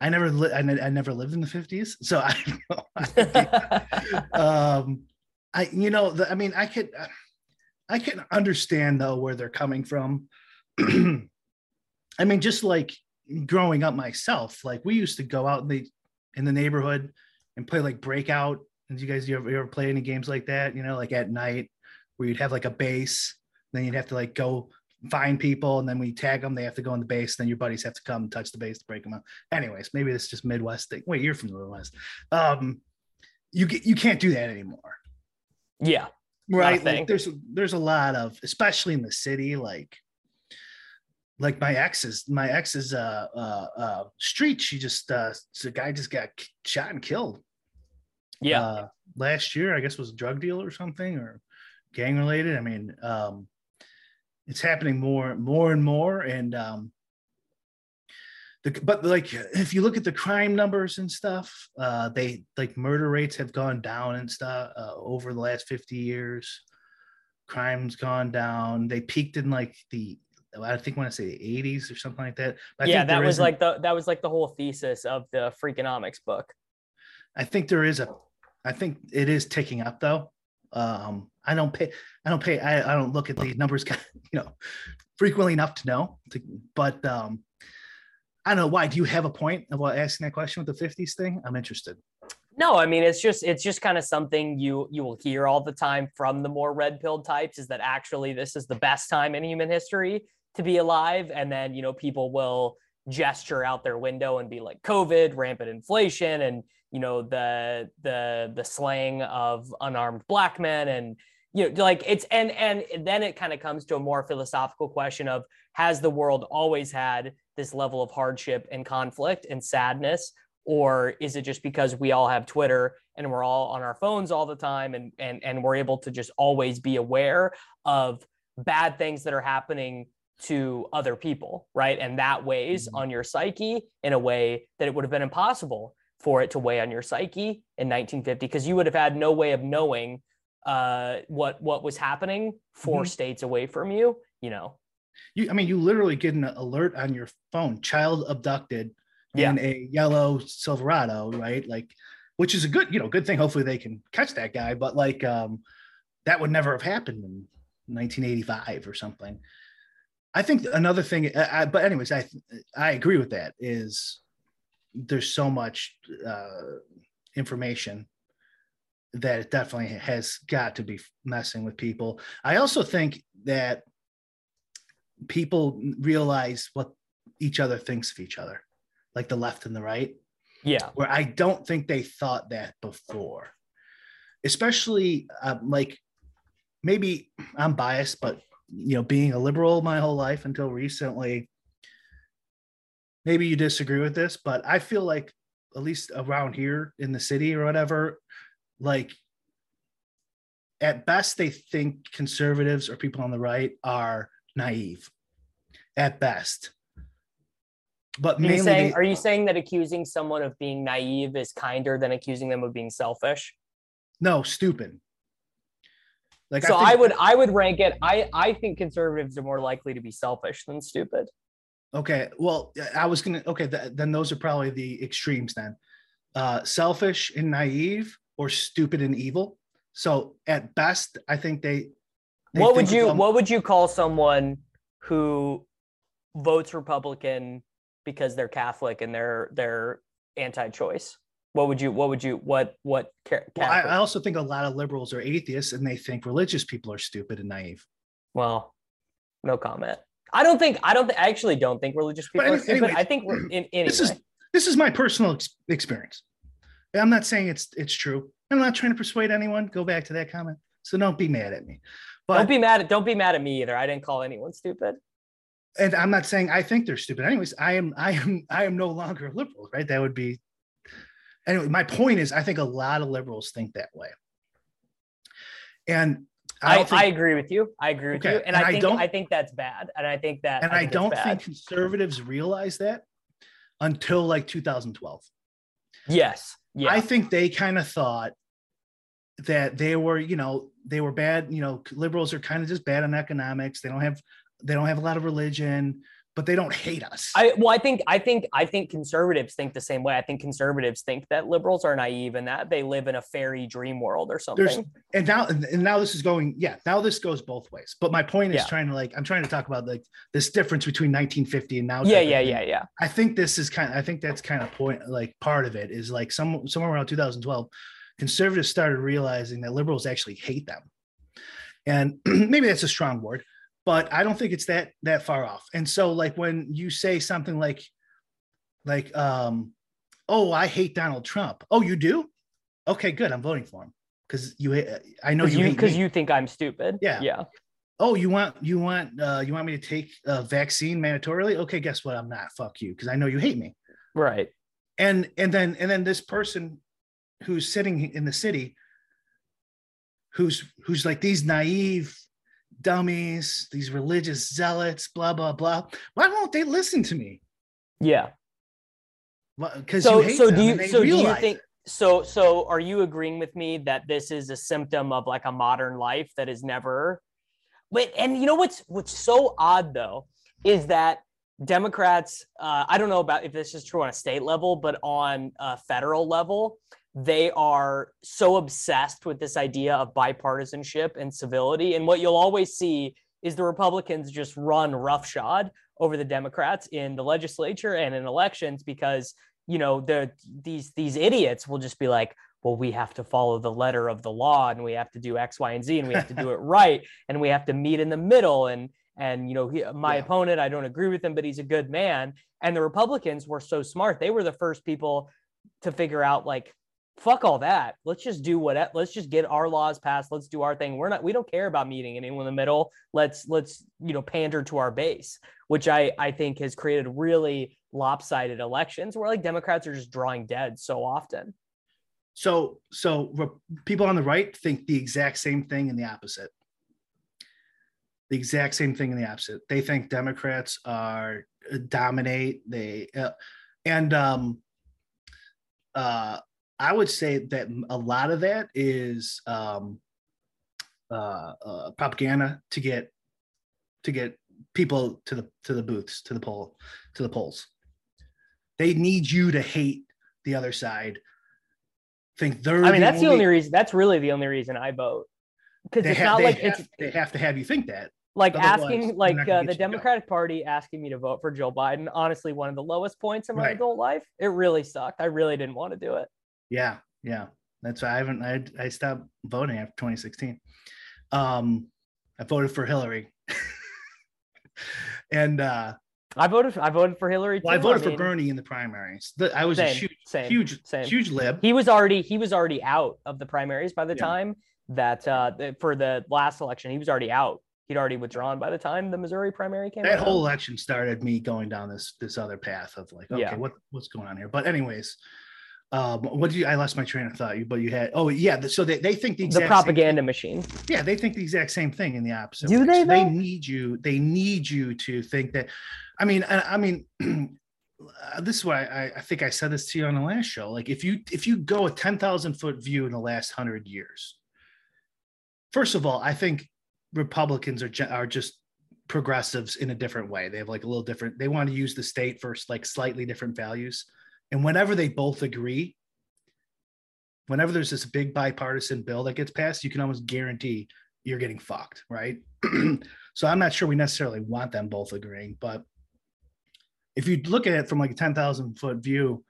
Speaker 2: I never li- I, I never lived in the 50s, so [LAUGHS] I [LAUGHS] um I you know the, I mean I could I can understand though where they're coming from. [CLEARS THROAT] I mean just like growing up myself, like we used to go out in the in the neighborhood and play like breakout. And you guys you ever, you ever play any games like that? You know, like at night where you'd have like a base, then you'd have to like go find people, and then we tag them. They have to go in the base. Then your buddies have to come and touch the base to break them up. Anyways, maybe it's just Midwest thing. Wait, you're from the Midwest. Um, you you can't do that anymore.
Speaker 1: Yeah,
Speaker 2: right. Like there's there's a lot of, especially in the city, like like my ex's my ex's uh uh uh street. She just uh the guy just got shot and killed.
Speaker 1: Yeah,
Speaker 2: uh, last year I guess was a drug dealer or something or gang related. I mean, um, it's happening more more and more and um the, but like if you look at the crime numbers and stuff uh they like murder rates have gone down and stuff uh, over the last 50 years crime's gone down they peaked in like the I think when I say the 80s or something like that.
Speaker 1: yeah, that was like the that was like the whole thesis of the Freakonomics book.
Speaker 2: I think there is a I think it is ticking up though. Um, I don't pay. I don't pay. I, I don't look at the numbers, [LAUGHS] you know, frequently enough to know. To, but um, I don't know why. Do you have a point about asking that question with the '50s thing? I'm interested.
Speaker 1: No, I mean it's just it's just kind of something you you will hear all the time from the more red pill types is that actually this is the best time in human history to be alive, and then you know people will gesture out their window and be like COVID, rampant inflation, and you know the the the slaying of unarmed black men and you know like it's and and then it kind of comes to a more philosophical question of has the world always had this level of hardship and conflict and sadness or is it just because we all have twitter and we're all on our phones all the time and and and we're able to just always be aware of bad things that are happening to other people right and that weighs mm-hmm. on your psyche in a way that it would have been impossible for it to weigh on your psyche in 1950 because you would have had no way of knowing uh, what what was happening 4 mm-hmm. states away from you you know
Speaker 2: you i mean you literally get an alert on your phone child abducted yeah. in a yellow silverado right like which is a good you know good thing hopefully they can catch that guy but like um that would never have happened in 1985 or something i think another thing I, but anyways i i agree with that is there's so much uh information that it definitely has got to be messing with people i also think that people realize what each other thinks of each other like the left and the right.
Speaker 1: Yeah.
Speaker 2: Where I don't think they thought that before, especially uh, like maybe I'm biased, but you know, being a liberal my whole life until recently, maybe you disagree with this, but I feel like at least around here in the city or whatever, like at best they think conservatives or people on the right are naive at best. But
Speaker 1: are you saying they, are you saying that accusing someone of being naive is kinder than accusing them of being selfish?
Speaker 2: No stupid.
Speaker 1: Like so I, think, I would i would rank it i i think conservatives are more likely to be selfish than stupid
Speaker 2: okay well i was gonna okay th- then those are probably the extremes then uh selfish and naive or stupid and evil so at best i think they,
Speaker 1: they what would you them, what would you call someone who votes republican because they're Catholic and they're they're anti-choice? What would you what would you what what
Speaker 2: well, I, I also think a lot of liberals are atheists and they think religious people are stupid and naive.
Speaker 1: Well, no comment. I don't think I don't I actually don't think religious people but are stupid. I think we're in anyway.
Speaker 2: This is this is my personal ex- experience. I'm not saying it's it's true. I'm not trying to persuade anyone. Go back to that comment. So don't be mad at me.
Speaker 1: But don't be mad at don't be mad at me either. I didn't call anyone stupid
Speaker 2: and I'm not saying I think they're stupid. Anyways, I am I am I am no longer a liberal, right? That would be anyway. My point is, I think a lot of liberals think that way, and
Speaker 1: I, I, think, I agree with you. I agree with okay. you, and, and I think I, I, think that's bad, and I think that
Speaker 2: and I, think don't think conservatives realize that until like 2012.
Speaker 1: Yes, yeah.
Speaker 2: I think they kind of thought that they were, you know, they were bad. You know, liberals are kind of just bad on economics. They don't have they don't have a lot of religion but they don't hate us.
Speaker 1: I well, I think I think I think conservatives think the same way. I think conservatives think that liberals are naive and that they live in a fairy dream world or something. There's,
Speaker 2: and now and now this is going, yeah, now this goes both ways. But my point is yeah. trying to like I'm trying to talk about like this difference between 1950 and now.
Speaker 1: Yeah, yeah, yeah, yeah.
Speaker 2: I think this is kind of I think that's kind of point like part of it is like some somewhere around 2012, conservatives started realizing that liberals actually hate them. And [CLEARS THROAT] maybe that's a strong word, but I don't think it's that that far off. And so like when you say something like like um oh I hate Donald Trump. Oh you do? Okay, good. I'm voting for him cuz you I know
Speaker 1: you cuz you think I'm stupid.
Speaker 2: Yeah.
Speaker 1: Yeah.
Speaker 2: Oh, you want you want uh you want me to take a vaccine mandatorily? Okay, guess what? I'm not. Fuck you cuz I know you hate me.
Speaker 1: Right.
Speaker 2: And and then and then this person who's sitting in the city who's who's like these naive dummies, these religious zealots, blah, blah, blah. Why won't they listen to me?
Speaker 1: Yeah.
Speaker 2: Because so, so do you so do you think it.
Speaker 1: so so are you agreeing with me that this is a symptom of like a modern life that is never wait and you know what's what's so odd though is that Democrats, uh, I don't know about if this is true on a state level, but on a federal level, they are so obsessed with this idea of bipartisanship and civility. And what you'll always see is the Republicans just run roughshod over the Democrats in the legislature and in elections because you know the these these idiots will just be like well we have to follow the letter of the law and we have to do x y and z and we have to do it [LAUGHS] right and we have to meet in the middle and and you know he, my
Speaker 2: Yeah.
Speaker 1: opponent i don't agree with him but he's a good man and the republicans were so smart they were the first people to figure out like fuck all that let's just do what let's just get our laws passed let's do our thing we're not we don't care about meeting anyone in the middle let's let's you know pander to our base which i i think has created really lopsided elections where like democrats are just drawing dead so often
Speaker 2: So, so re- people on the right think the exact same thing in the opposite. The exact same thing in the opposite. They think Democrats are uh, dominate. They uh, and um, uh, I would say that a lot of that is um, uh, uh, propaganda to get to get people to the to the booths to the poll to the polls. They need you to hate the other side. Think they're.
Speaker 1: i mean that's the only reason that's really the only reason i vote because it's
Speaker 2: have,
Speaker 1: not like
Speaker 2: have,
Speaker 1: it's
Speaker 2: they have to have you think that.
Speaker 1: like
Speaker 2: Otherwise,
Speaker 1: asking like uh, the democratic party asking me to vote for joe biden honestly one of the lowest points in my
Speaker 2: Right.
Speaker 1: adult life it really sucked i really didn't want to do it
Speaker 2: Yeah, yeah. That's why I haven't. I I stopped voting after 2016. Um, I voted for Hillary, [LAUGHS] and uh,
Speaker 1: i voted i voted for hillary
Speaker 2: well, I voted for
Speaker 1: mean,
Speaker 2: Bernie in the primaries. The, I was a huge,
Speaker 1: same,
Speaker 2: huge,
Speaker 1: same.
Speaker 2: huge lib.
Speaker 1: he was already he was already out of the primaries by the
Speaker 2: Yeah.
Speaker 1: time that uh for the last election he was already out he'd already withdrawn by the time the missouri primary came
Speaker 2: that
Speaker 1: around.
Speaker 2: whole election started me going down this this other path of like, okay,
Speaker 1: Yeah.
Speaker 2: what what's going on here? But anyways, um, what do you? I lost my train of thought. You, but you had. Oh yeah. So they, they think the
Speaker 1: the propaganda machine
Speaker 2: Yeah, they think the exact same thing in the opposite.
Speaker 1: Do
Speaker 2: way.
Speaker 1: they,
Speaker 2: So they need you. They need you to think that. I mean, I, I mean, [CLEARS THROAT] uh, this is why I, I think I said this to you on the last show. Like, if you if you go a ten thousand foot view in the last hundred years, first of all, I think Republicans are are just progressives in a different way. They have like a little different. They want to use the state for like slightly different values, and whenever they both agree. Whenever there's this big bipartisan bill that gets passed, you can almost guarantee you're getting fucked, right? [CLEARS THROAT] so I'm not sure we necessarily want them both agreeing, but if you look at it from like a 10,000 foot view,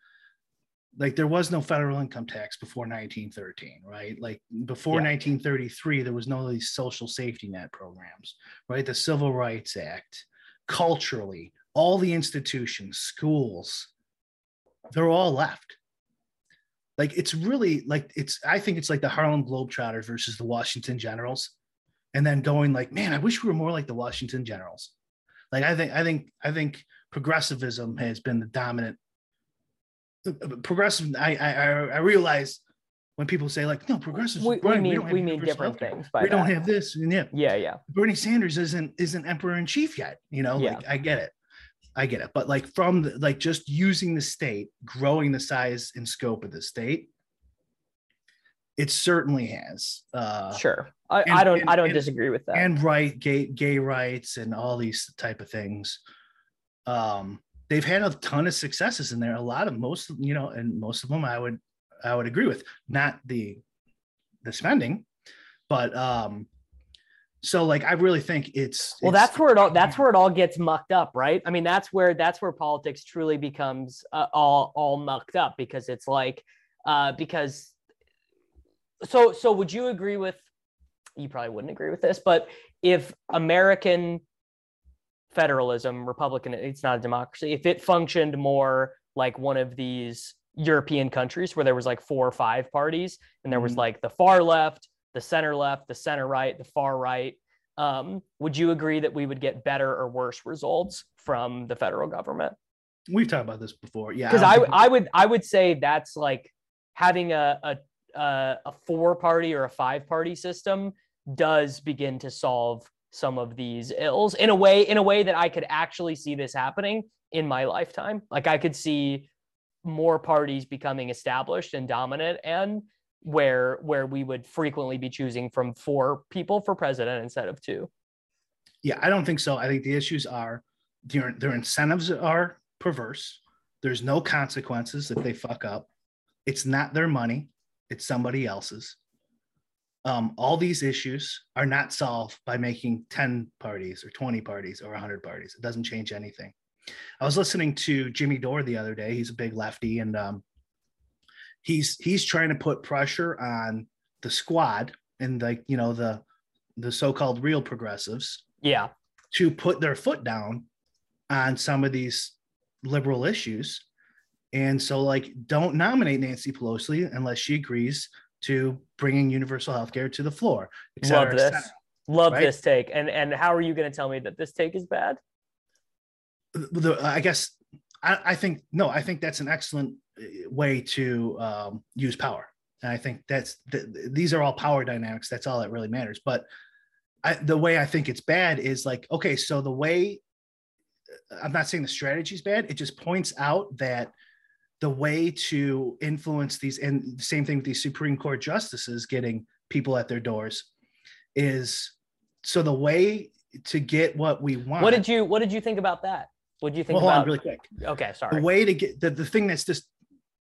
Speaker 2: like there was no federal income tax before 1913, right? Like before
Speaker 1: Yeah.
Speaker 2: 1933, there was no of these social safety net programs, right? The Civil Rights Act, culturally, all the institutions, schools, they're all left like it's really like it's i think it's like the harlem globetrotters versus the washington generals and then going like man i wish we were more like the washington generals like i think i think i think progressivism has been the dominant progressive i i i realize when people say like no progressives
Speaker 1: we, we mean
Speaker 2: don't
Speaker 1: we mean different
Speaker 2: healthcare.
Speaker 1: things
Speaker 2: we don't have this and yeah
Speaker 1: yeah yeah
Speaker 2: Bernie Sanders isn't isn't emperor in chief yet. You know,
Speaker 1: Yeah.
Speaker 2: like I get it, I get it. But like from the, like just using the state, growing the size and scope of the state, it certainly has. Uh,
Speaker 1: sure i,
Speaker 2: and-
Speaker 1: I don't
Speaker 2: and-
Speaker 1: i don't
Speaker 2: and-
Speaker 1: disagree with that
Speaker 2: and right, gay gay rights and all these type of things. Um, they've had a ton of successes in there. A lot of most, you know, and most of them I would I would agree with. Not the the spending, but um. So like I really think it's
Speaker 1: well
Speaker 2: it's-
Speaker 1: that's where it all that's where it all gets mucked up right i mean that's where that's where politics truly becomes uh, all all mucked up because it's like uh because so so would you agree with you probably wouldn't agree with this but if american federalism republican it's not a democracy if it functioned more like one of these european countries where there was like four or five parties and there was
Speaker 2: Mhm.
Speaker 1: like the far left the center left the center right the far right um, would you agree that we would get better or worse results from the federal government
Speaker 2: We've talked about this before. Yeah.
Speaker 1: because I,
Speaker 2: think-
Speaker 1: I would I would say that's like having a a a, a four party or a five party system does begin to solve some of these ills in a way in a way that I could actually see this happening in my lifetime. Like I could see more parties becoming established and dominant and where where we would frequently be choosing from four people for president instead of two.
Speaker 2: yeah, I don't think so. I think the issues are their their incentives are perverse. There's no consequences if they fuck up. It's not their money, it's somebody else's. Um, all these issues are not solved by making 10 parties or 20 parties or 100 parties. It doesn't change anything. I was listening to Jimmy Dore the other day. He's a big lefty, and um, he's he's trying to put pressure on the squad and like you know the the so-called real progressives
Speaker 1: Yeah.
Speaker 2: to put their foot down on some of these liberal issues. And so, like, don't nominate Nancy Pelosi unless she agrees to bringing universal health care to the floor. et
Speaker 1: Love this.
Speaker 2: cetera.
Speaker 1: Love
Speaker 2: Right?
Speaker 1: this take. And and how are you going to tell me that this take is bad?
Speaker 2: the, I guess I, I think no, I think that's an excellent way to um, use power, and I think that's th- these are all power dynamics. That's all that really matters. But I, the way I think it's bad is like okay, so the way I'm not saying the strategy is bad. It just points out that the way to influence these, and the same thing with these Supreme Court justices getting people at their doors, is so the way to get what we want.
Speaker 1: What did you what did you think about that? What did you think
Speaker 2: well, hold on
Speaker 1: about
Speaker 2: really quick
Speaker 1: Okay, sorry.
Speaker 2: the way to get the, the thing that's just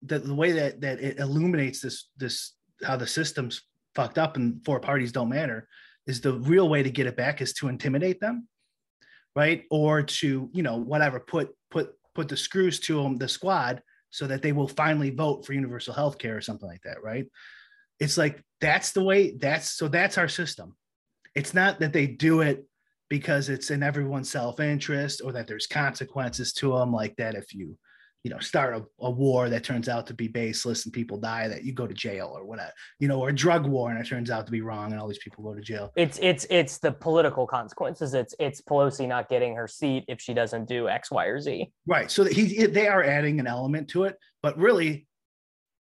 Speaker 2: the, the way that that it illuminates this this how the system's fucked up and four parties don't matter is the real way to get it back is to intimidate them right? Or to you know whatever put put put the screws to them the squad so that they will finally vote for universal health care or something like that right? It's like that's the way that's so that's our system. It's not that they do it because it's in everyone's self-interest or that there's consequences to them like that if you you know start a, a war that turns out to be baseless and people die that you go to jail or whatever you know or a drug war and it turns out to be wrong and all these people go to jail
Speaker 1: It's it's it's the political consequences. It's it's Pelosi not getting her seat if she doesn't do X, Y, or Z.
Speaker 2: right so he they are adding an element to it but really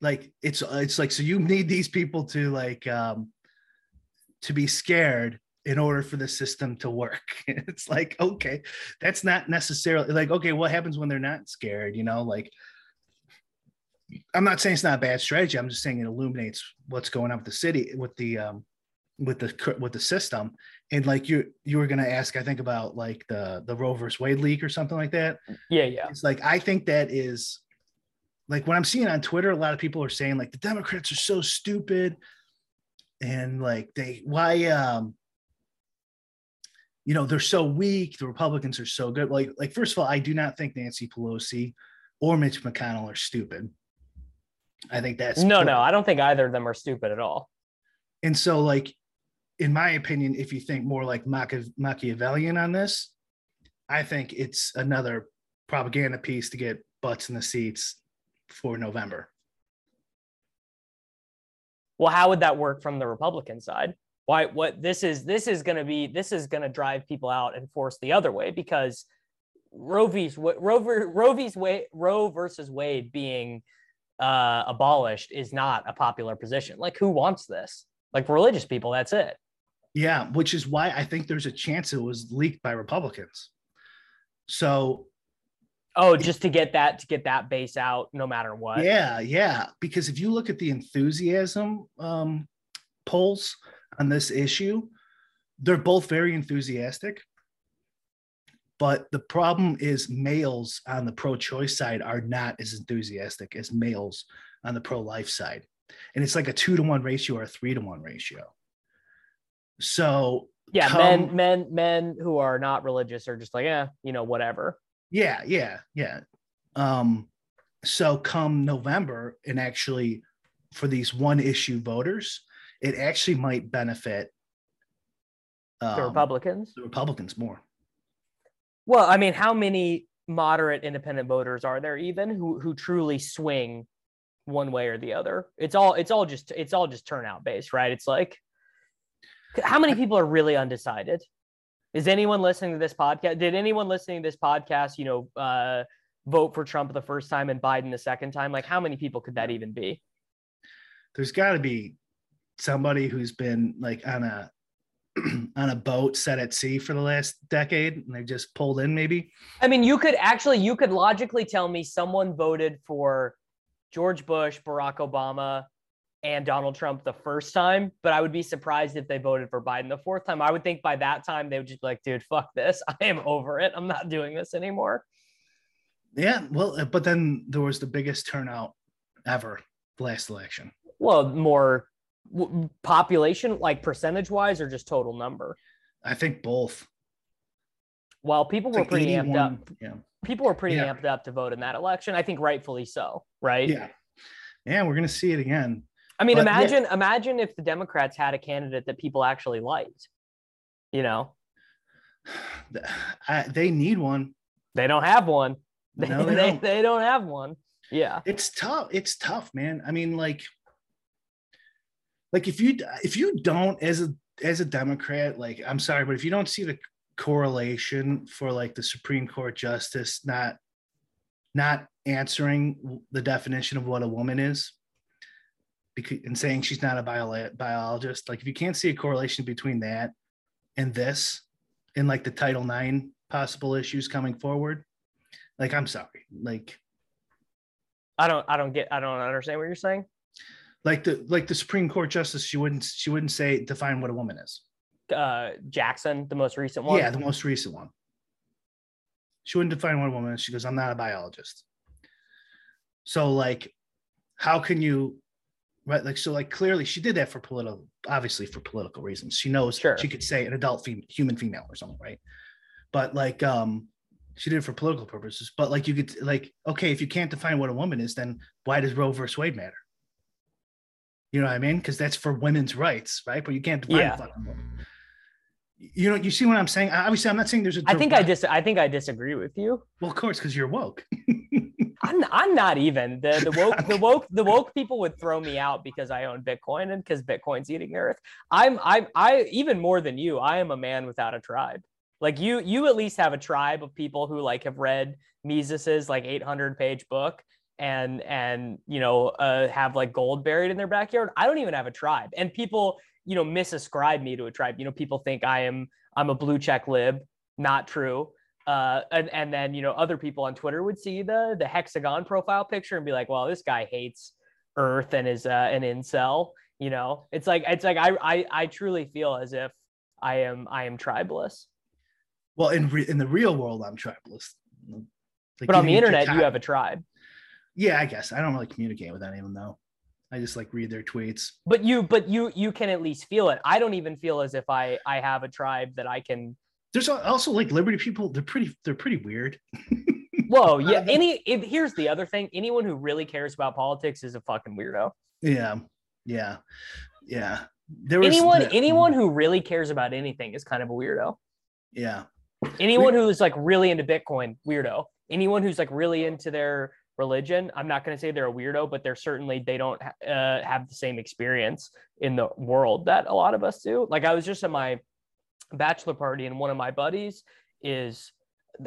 Speaker 2: like it's it's like so you need these people to like um to be scared in order for the system to work. [LAUGHS] It's like okay that's not necessarily like okay what happens when they're not scared you know like i'm not saying it's not a bad strategy i'm just saying it illuminates what's going on with the city with the um with the with the system. And like you you were going to ask i think about like the the roe versus wade leak or something like that.
Speaker 1: Yeah, yeah.
Speaker 2: it's like I think that is like when I'm seeing on Twitter, a lot of people are saying like the Democrats are so stupid, and like they why um you know they're so weak. The Republicans are so good. Like like first of all, I do not think Nancy Pelosi or Mitch McConnell are stupid. I think that's
Speaker 1: No, no, I don't think either of them are stupid at all.
Speaker 2: and so like in my opinion, if you think more like Machi- Machiavellian on this, I think it's another propaganda piece to get butts in the seats for November.
Speaker 1: Well, how would that work from the Republican side? Why what this is this is going to be this is going to drive people out and force the other way because Roe v's Roe, Roe v's Wade, Roe versus Wade being uh, abolished is not a popular position. Like who wants this? Like religious people, that's it.
Speaker 2: Yeah, which is why I think there's a chance it was leaked by Republicans. So
Speaker 1: Oh, just to get that to get that base out no matter what.
Speaker 2: yeah, yeah, because if you look at the enthusiasm um, polls on this issue, they're both very enthusiastic. But the problem is males on the pro-choice side are not as enthusiastic as males on the pro-life side. And it's like a two to one ratio or a three to one ratio. So
Speaker 1: Yeah,
Speaker 2: come-
Speaker 1: men men men who are not religious are just like, yeah, you know, whatever.
Speaker 2: Yeah, yeah, yeah. Um, so come November, and actually for these one issue voters, it actually might benefit
Speaker 1: The
Speaker 2: um,
Speaker 1: Republicans.
Speaker 2: the Republicans more.
Speaker 1: Well, I mean, how many moderate independent voters are there even who who truly swing one way or the other? It's all it's all just it's all just turnout based, right? It's like how many people are really undecided? Is anyone listening to this podcast? Did anyone listening to this podcast, you know, uh, vote for Trump the first time and Biden the second time? Like, how many people could that even be?
Speaker 2: There's got to be somebody who's been like on a [CLEARS THROAT] on a boat set at sea for the last decade, and they've just pulled in. Maybe
Speaker 1: I mean, you could actually, you could logically tell me someone voted for George Bush, Barack Obama, and Donald Trump the first time, but I would be surprised if they voted for Biden the fourth time. I would think by that time they would just be like, dude, fuck this. [LAUGHS] I am over it. I'm not doing this anymore.
Speaker 2: yeah. Well, but then there was the biggest turnout ever last election.
Speaker 1: Well, more w- population, like percentage wise, or just total number.
Speaker 2: I think both.
Speaker 1: Well, people
Speaker 2: It's
Speaker 1: were
Speaker 2: like
Speaker 1: pretty amped up.
Speaker 2: Yeah.
Speaker 1: People were pretty
Speaker 2: Yeah.
Speaker 1: amped up to vote in that election. I think rightfully so, right?
Speaker 2: Yeah. Yeah, we're gonna see it again.
Speaker 1: I mean,
Speaker 2: But yeah.
Speaker 1: imagine imagine if the Democrats had a candidate that people actually liked. You know, [SIGHS]
Speaker 2: I, they need one.
Speaker 1: They don't have one. They,
Speaker 2: No, [LAUGHS] they
Speaker 1: they,
Speaker 2: don't.
Speaker 1: they don't have one. Yeah.
Speaker 2: It's tough. It's tough, man. I mean, like, like if you if you don't as a as a Democrat, like I'm sorry, but if you don't see the correlation for like the Supreme Court justice not not answering the definition of what a woman is, because and saying she's not a bio, biologist, like if you can't see a correlation between that and this, and like the Title IX possible issues coming forward, like I'm sorry, like
Speaker 1: I don't I don't get I don't understand what you're saying.
Speaker 2: Like the like the Supreme Court justice, she wouldn't she wouldn't say define what a woman is.
Speaker 1: Uh Jackson, the most recent one.
Speaker 2: Yeah, the most recent one. She wouldn't define what a woman is. She goes, I'm not a biologist. So like, how can you right? Like so like clearly she did that for political, obviously for political reasons. She knows
Speaker 1: Sure.
Speaker 2: she could say an adult fem- human female or something, right? But like um she did it for political purposes. But like you could like, okay, if you can't define what a woman is, then why does Roe versus Wade matter? You know what I mean? Because that's for women's rights, right? But you can't define
Speaker 1: Yeah.
Speaker 2: You know, you see what I'm saying? Obviously, I'm not saying there's a
Speaker 1: I think I dis I think I disagree with you.
Speaker 2: well, of course, because you're woke. [LAUGHS]
Speaker 1: I'm I'm not even the the woke [LAUGHS] the woke the woke people would throw me out because I own Bitcoin and because Bitcoin's eating the earth. I'm I'm I even more than you. I am a man without a tribe. Like you you at least have a tribe of people who like have read Mises's like 800 page book and and you know uh, have like gold buried in their backyard. I don't even have a tribe, and people you know misascribe me to a tribe. You know people think I am I'm a blue check lib. Not true uh, and and then you know other people on Twitter would see the the hexagon profile picture and be like, well, this guy hates Earth and is uh, an incel. You know, it's like it's like I I I truly feel as if I am I am tribeless,
Speaker 2: well, in re- in the real world, I'm tribeless. Like,
Speaker 1: but on the internet you have a tribe.
Speaker 2: Yeah, I guess I don't really communicate with any of them though. I just like read their tweets.
Speaker 1: But you but you you can at least feel it. I don't even feel as if I I have a tribe that I can.
Speaker 2: There's also like liberty people. They're pretty. They're pretty weird. [LAUGHS]
Speaker 1: Whoa, yeah. Any if, here's the other thing. Anyone who really cares about politics is a fucking weirdo.
Speaker 2: Yeah, yeah, yeah. There was
Speaker 1: Anyone
Speaker 2: the-
Speaker 1: anyone who really cares about anything is kind of a weirdo.
Speaker 2: Yeah,
Speaker 1: Anyone who's like really into Bitcoin, weirdo. Anyone who's like really into their religion, I'm not going to say they're a weirdo, but they're certainly they don't uh, have the same experience in the world that a lot of us do. Like I was just at my bachelor party, and one of my buddies is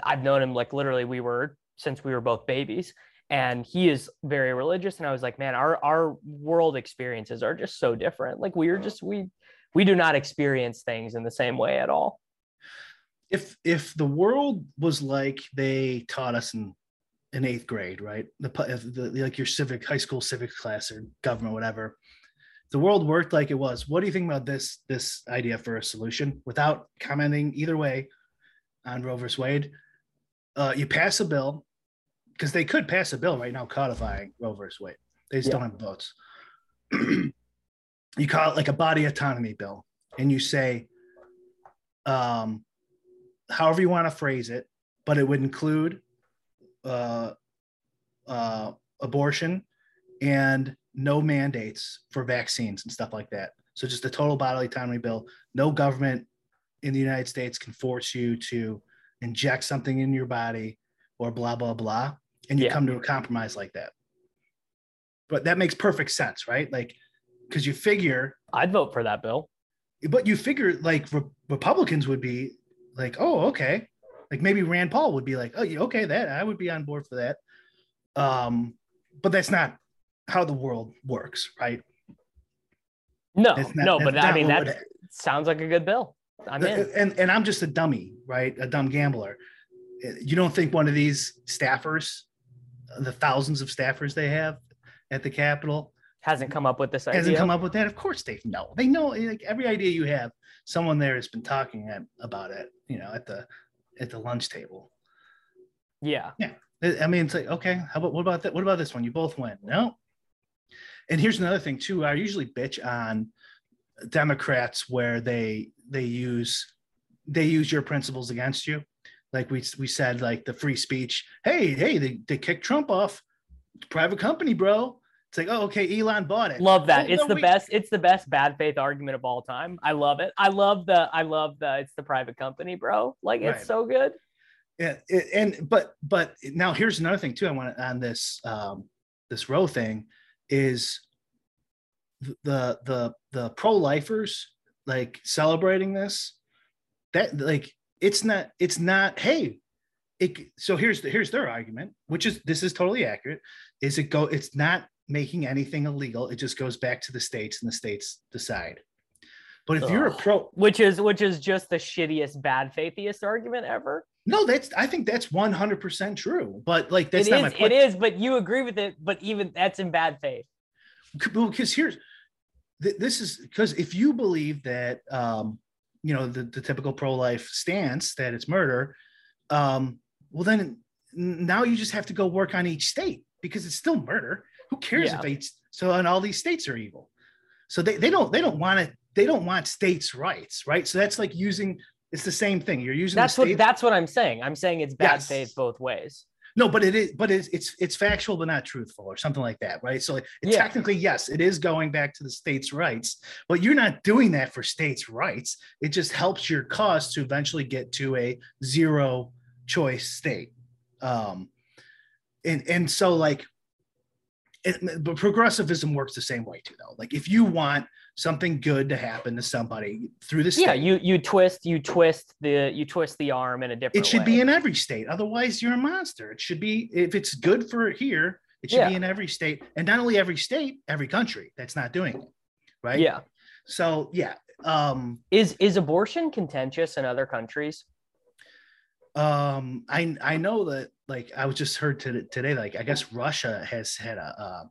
Speaker 1: I've known him like literally we were since we were both babies, and he is very religious. And I was like, man, our our world experiences are just so different. Like we are just we we do not experience things in the same way at all.
Speaker 2: if if the world was like they taught us in in eighth grade, right? The, if the like your civic high school civic class or government, whatever. The world worked like it was. What do you think about this this idea for a solution? Without commenting either way on Roe versus Wade, uh, you pass a bill because they could pass a bill right now codifying Roe versus Wade. They just
Speaker 1: Yeah.
Speaker 2: don't have votes. [CLEARS THROAT] you call it like a body autonomy bill, and you say, um, however you want to phrase it, but it would include uh, uh, abortion and no mandates for vaccines and stuff like that. So just a total bodily autonomy bill. No government in the United States can force you to inject something in your body or blah blah blah, and you
Speaker 1: Yeah.
Speaker 2: come to a compromise like that. But that makes perfect sense, right? Like, because you figure
Speaker 1: I'd vote for that bill.
Speaker 2: but you figure like Re- Republicans would be like, oh, okay. Like maybe Rand Paul would be like, oh, yeah, okay, that I would be on board for that. Um, but that's not how the world works, right?
Speaker 1: No,
Speaker 2: not-
Speaker 1: no, but I mean that sounds like a good bill. I'm in.
Speaker 2: And and I'm just a dummy, right? A dumb gambler. You don't think one of these staffers, the thousands of staffers they have at the Capitol,
Speaker 1: Hasn't come up with this idea.
Speaker 2: hasn't come up with that? Of course they know. They know like every idea you have, someone there has been talking about it, you know, at the at the lunch table.
Speaker 1: Yeah, Yeah.
Speaker 2: I mean, it's like, okay, how about what about that? What about this one? You both win. No. And here's another thing too. I usually bitch on Democrats where they they use they use your principles against you. Like we we said, like the free speech. Hey, hey, they, they kicked Trump off. Private company, bro. It's like, oh, okay, Elon bought it.
Speaker 1: Love that.
Speaker 2: Oh,
Speaker 1: it's
Speaker 2: no,
Speaker 1: the best. It's the best bad faith argument of all time. I love it. I love the. I love the. It's the private company, bro. Like it's
Speaker 2: Right.
Speaker 1: so good.
Speaker 2: Yeah, it, and but but now here's another thing too. I want to on this um this Roe thing is the the the pro lifers like celebrating this that like it's not it's not hey it so here's the, here's their argument which is this is totally accurate is it go it's not making anything illegal it just goes back to the states and the states decide but if you're a pro
Speaker 1: Which is which is just the shittiest bad faithiest argument ever.
Speaker 2: no that's i think that's 100% true but like that's
Speaker 1: It
Speaker 2: not my
Speaker 1: is.
Speaker 2: point
Speaker 1: It is. But you agree with it. But even that's in bad faith.
Speaker 2: because here's th- this is because if you believe that um you know the, the typical pro-life stance that it's murder um well then now you just have to go work on each state because it's still murder who cares
Speaker 1: Yeah.
Speaker 2: if they so and all these states are evil so they, they don't they don't want to they don't want states rights right so that's like using it's the same thing you're using
Speaker 1: That's what. That's what I'm saying. I'm saying it's bad
Speaker 2: Yes.
Speaker 1: faith both ways.
Speaker 2: No, but it is, but it's it's it's factual but not truthful or something like that, right? So like,
Speaker 1: Yeah.
Speaker 2: technically, yes, it is going back to the states' rights, but you're not doing that for states' rights. It just helps your cause to eventually get to a zero choice state. Um, and and so like, it, but progressivism works the same way too, though. Like if you want something good to happen to somebody through the state,
Speaker 1: Yeah. You you twist you twist the you twist the arm in a different.
Speaker 2: it should
Speaker 1: way.
Speaker 2: be in every state. Otherwise, you're a monster. It should be if it's good for here, it should be in every state, and not only every state, every country that's not doing it. Right.
Speaker 1: Yeah.
Speaker 2: So yeah. Um.
Speaker 1: Is is abortion contentious in other countries?
Speaker 2: Um. I I know that like I was just heard to, today. Like I guess Russia has had a. Uh,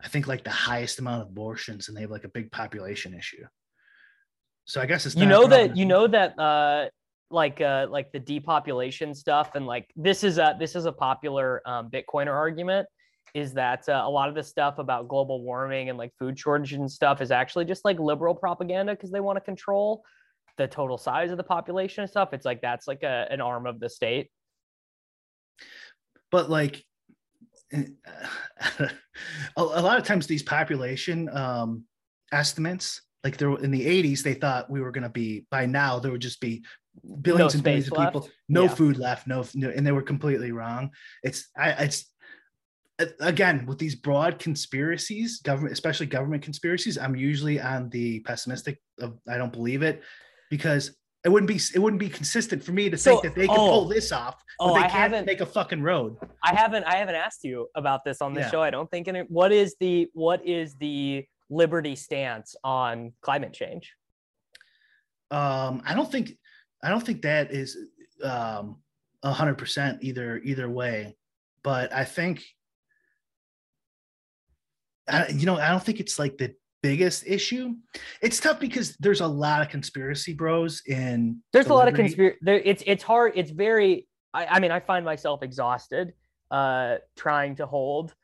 Speaker 2: I think like the highest amount of abortions, and they have like a big population issue. So I guess it's
Speaker 1: you know that you know that uh like uh like the depopulation stuff and like this is a this is a popular um bitcoiner argument is that uh, a lot of the stuff about global warming and like food shortage and stuff is actually just like liberal propaganda because they want to control the total size of the population and stuff it's like that's like a, an arm of the state
Speaker 2: but like [LAUGHS] a, a lot of times these population um, estimates like there in the 80s they thought we were going to be by now there would just be billions and billions of people no
Speaker 1: Yeah.
Speaker 2: food left no, no and they were completely wrong it's i it's again with these broad conspiracies government especially government conspiracies i'm usually on the pessimistic of i don't believe it because it wouldn't be it wouldn't be consistent for me to
Speaker 1: So-
Speaker 2: think that they can
Speaker 1: oh.
Speaker 2: pull this off but
Speaker 1: Oh,
Speaker 2: they can't make a fucking road
Speaker 1: i haven't i haven't asked you about this on the
Speaker 2: Yeah.
Speaker 1: show i don't think and what is the what is the liberty stance on climate change
Speaker 2: um i don't think i don't think that is um a hundred percent either either way but i think I, you know i don't think it's like the biggest issue. It's tough because there's a lot of conspiracy bros in
Speaker 1: there's
Speaker 2: the
Speaker 1: a lot of conspiracy it's it's hard it's very I, I mean i find myself exhausted uh trying to hold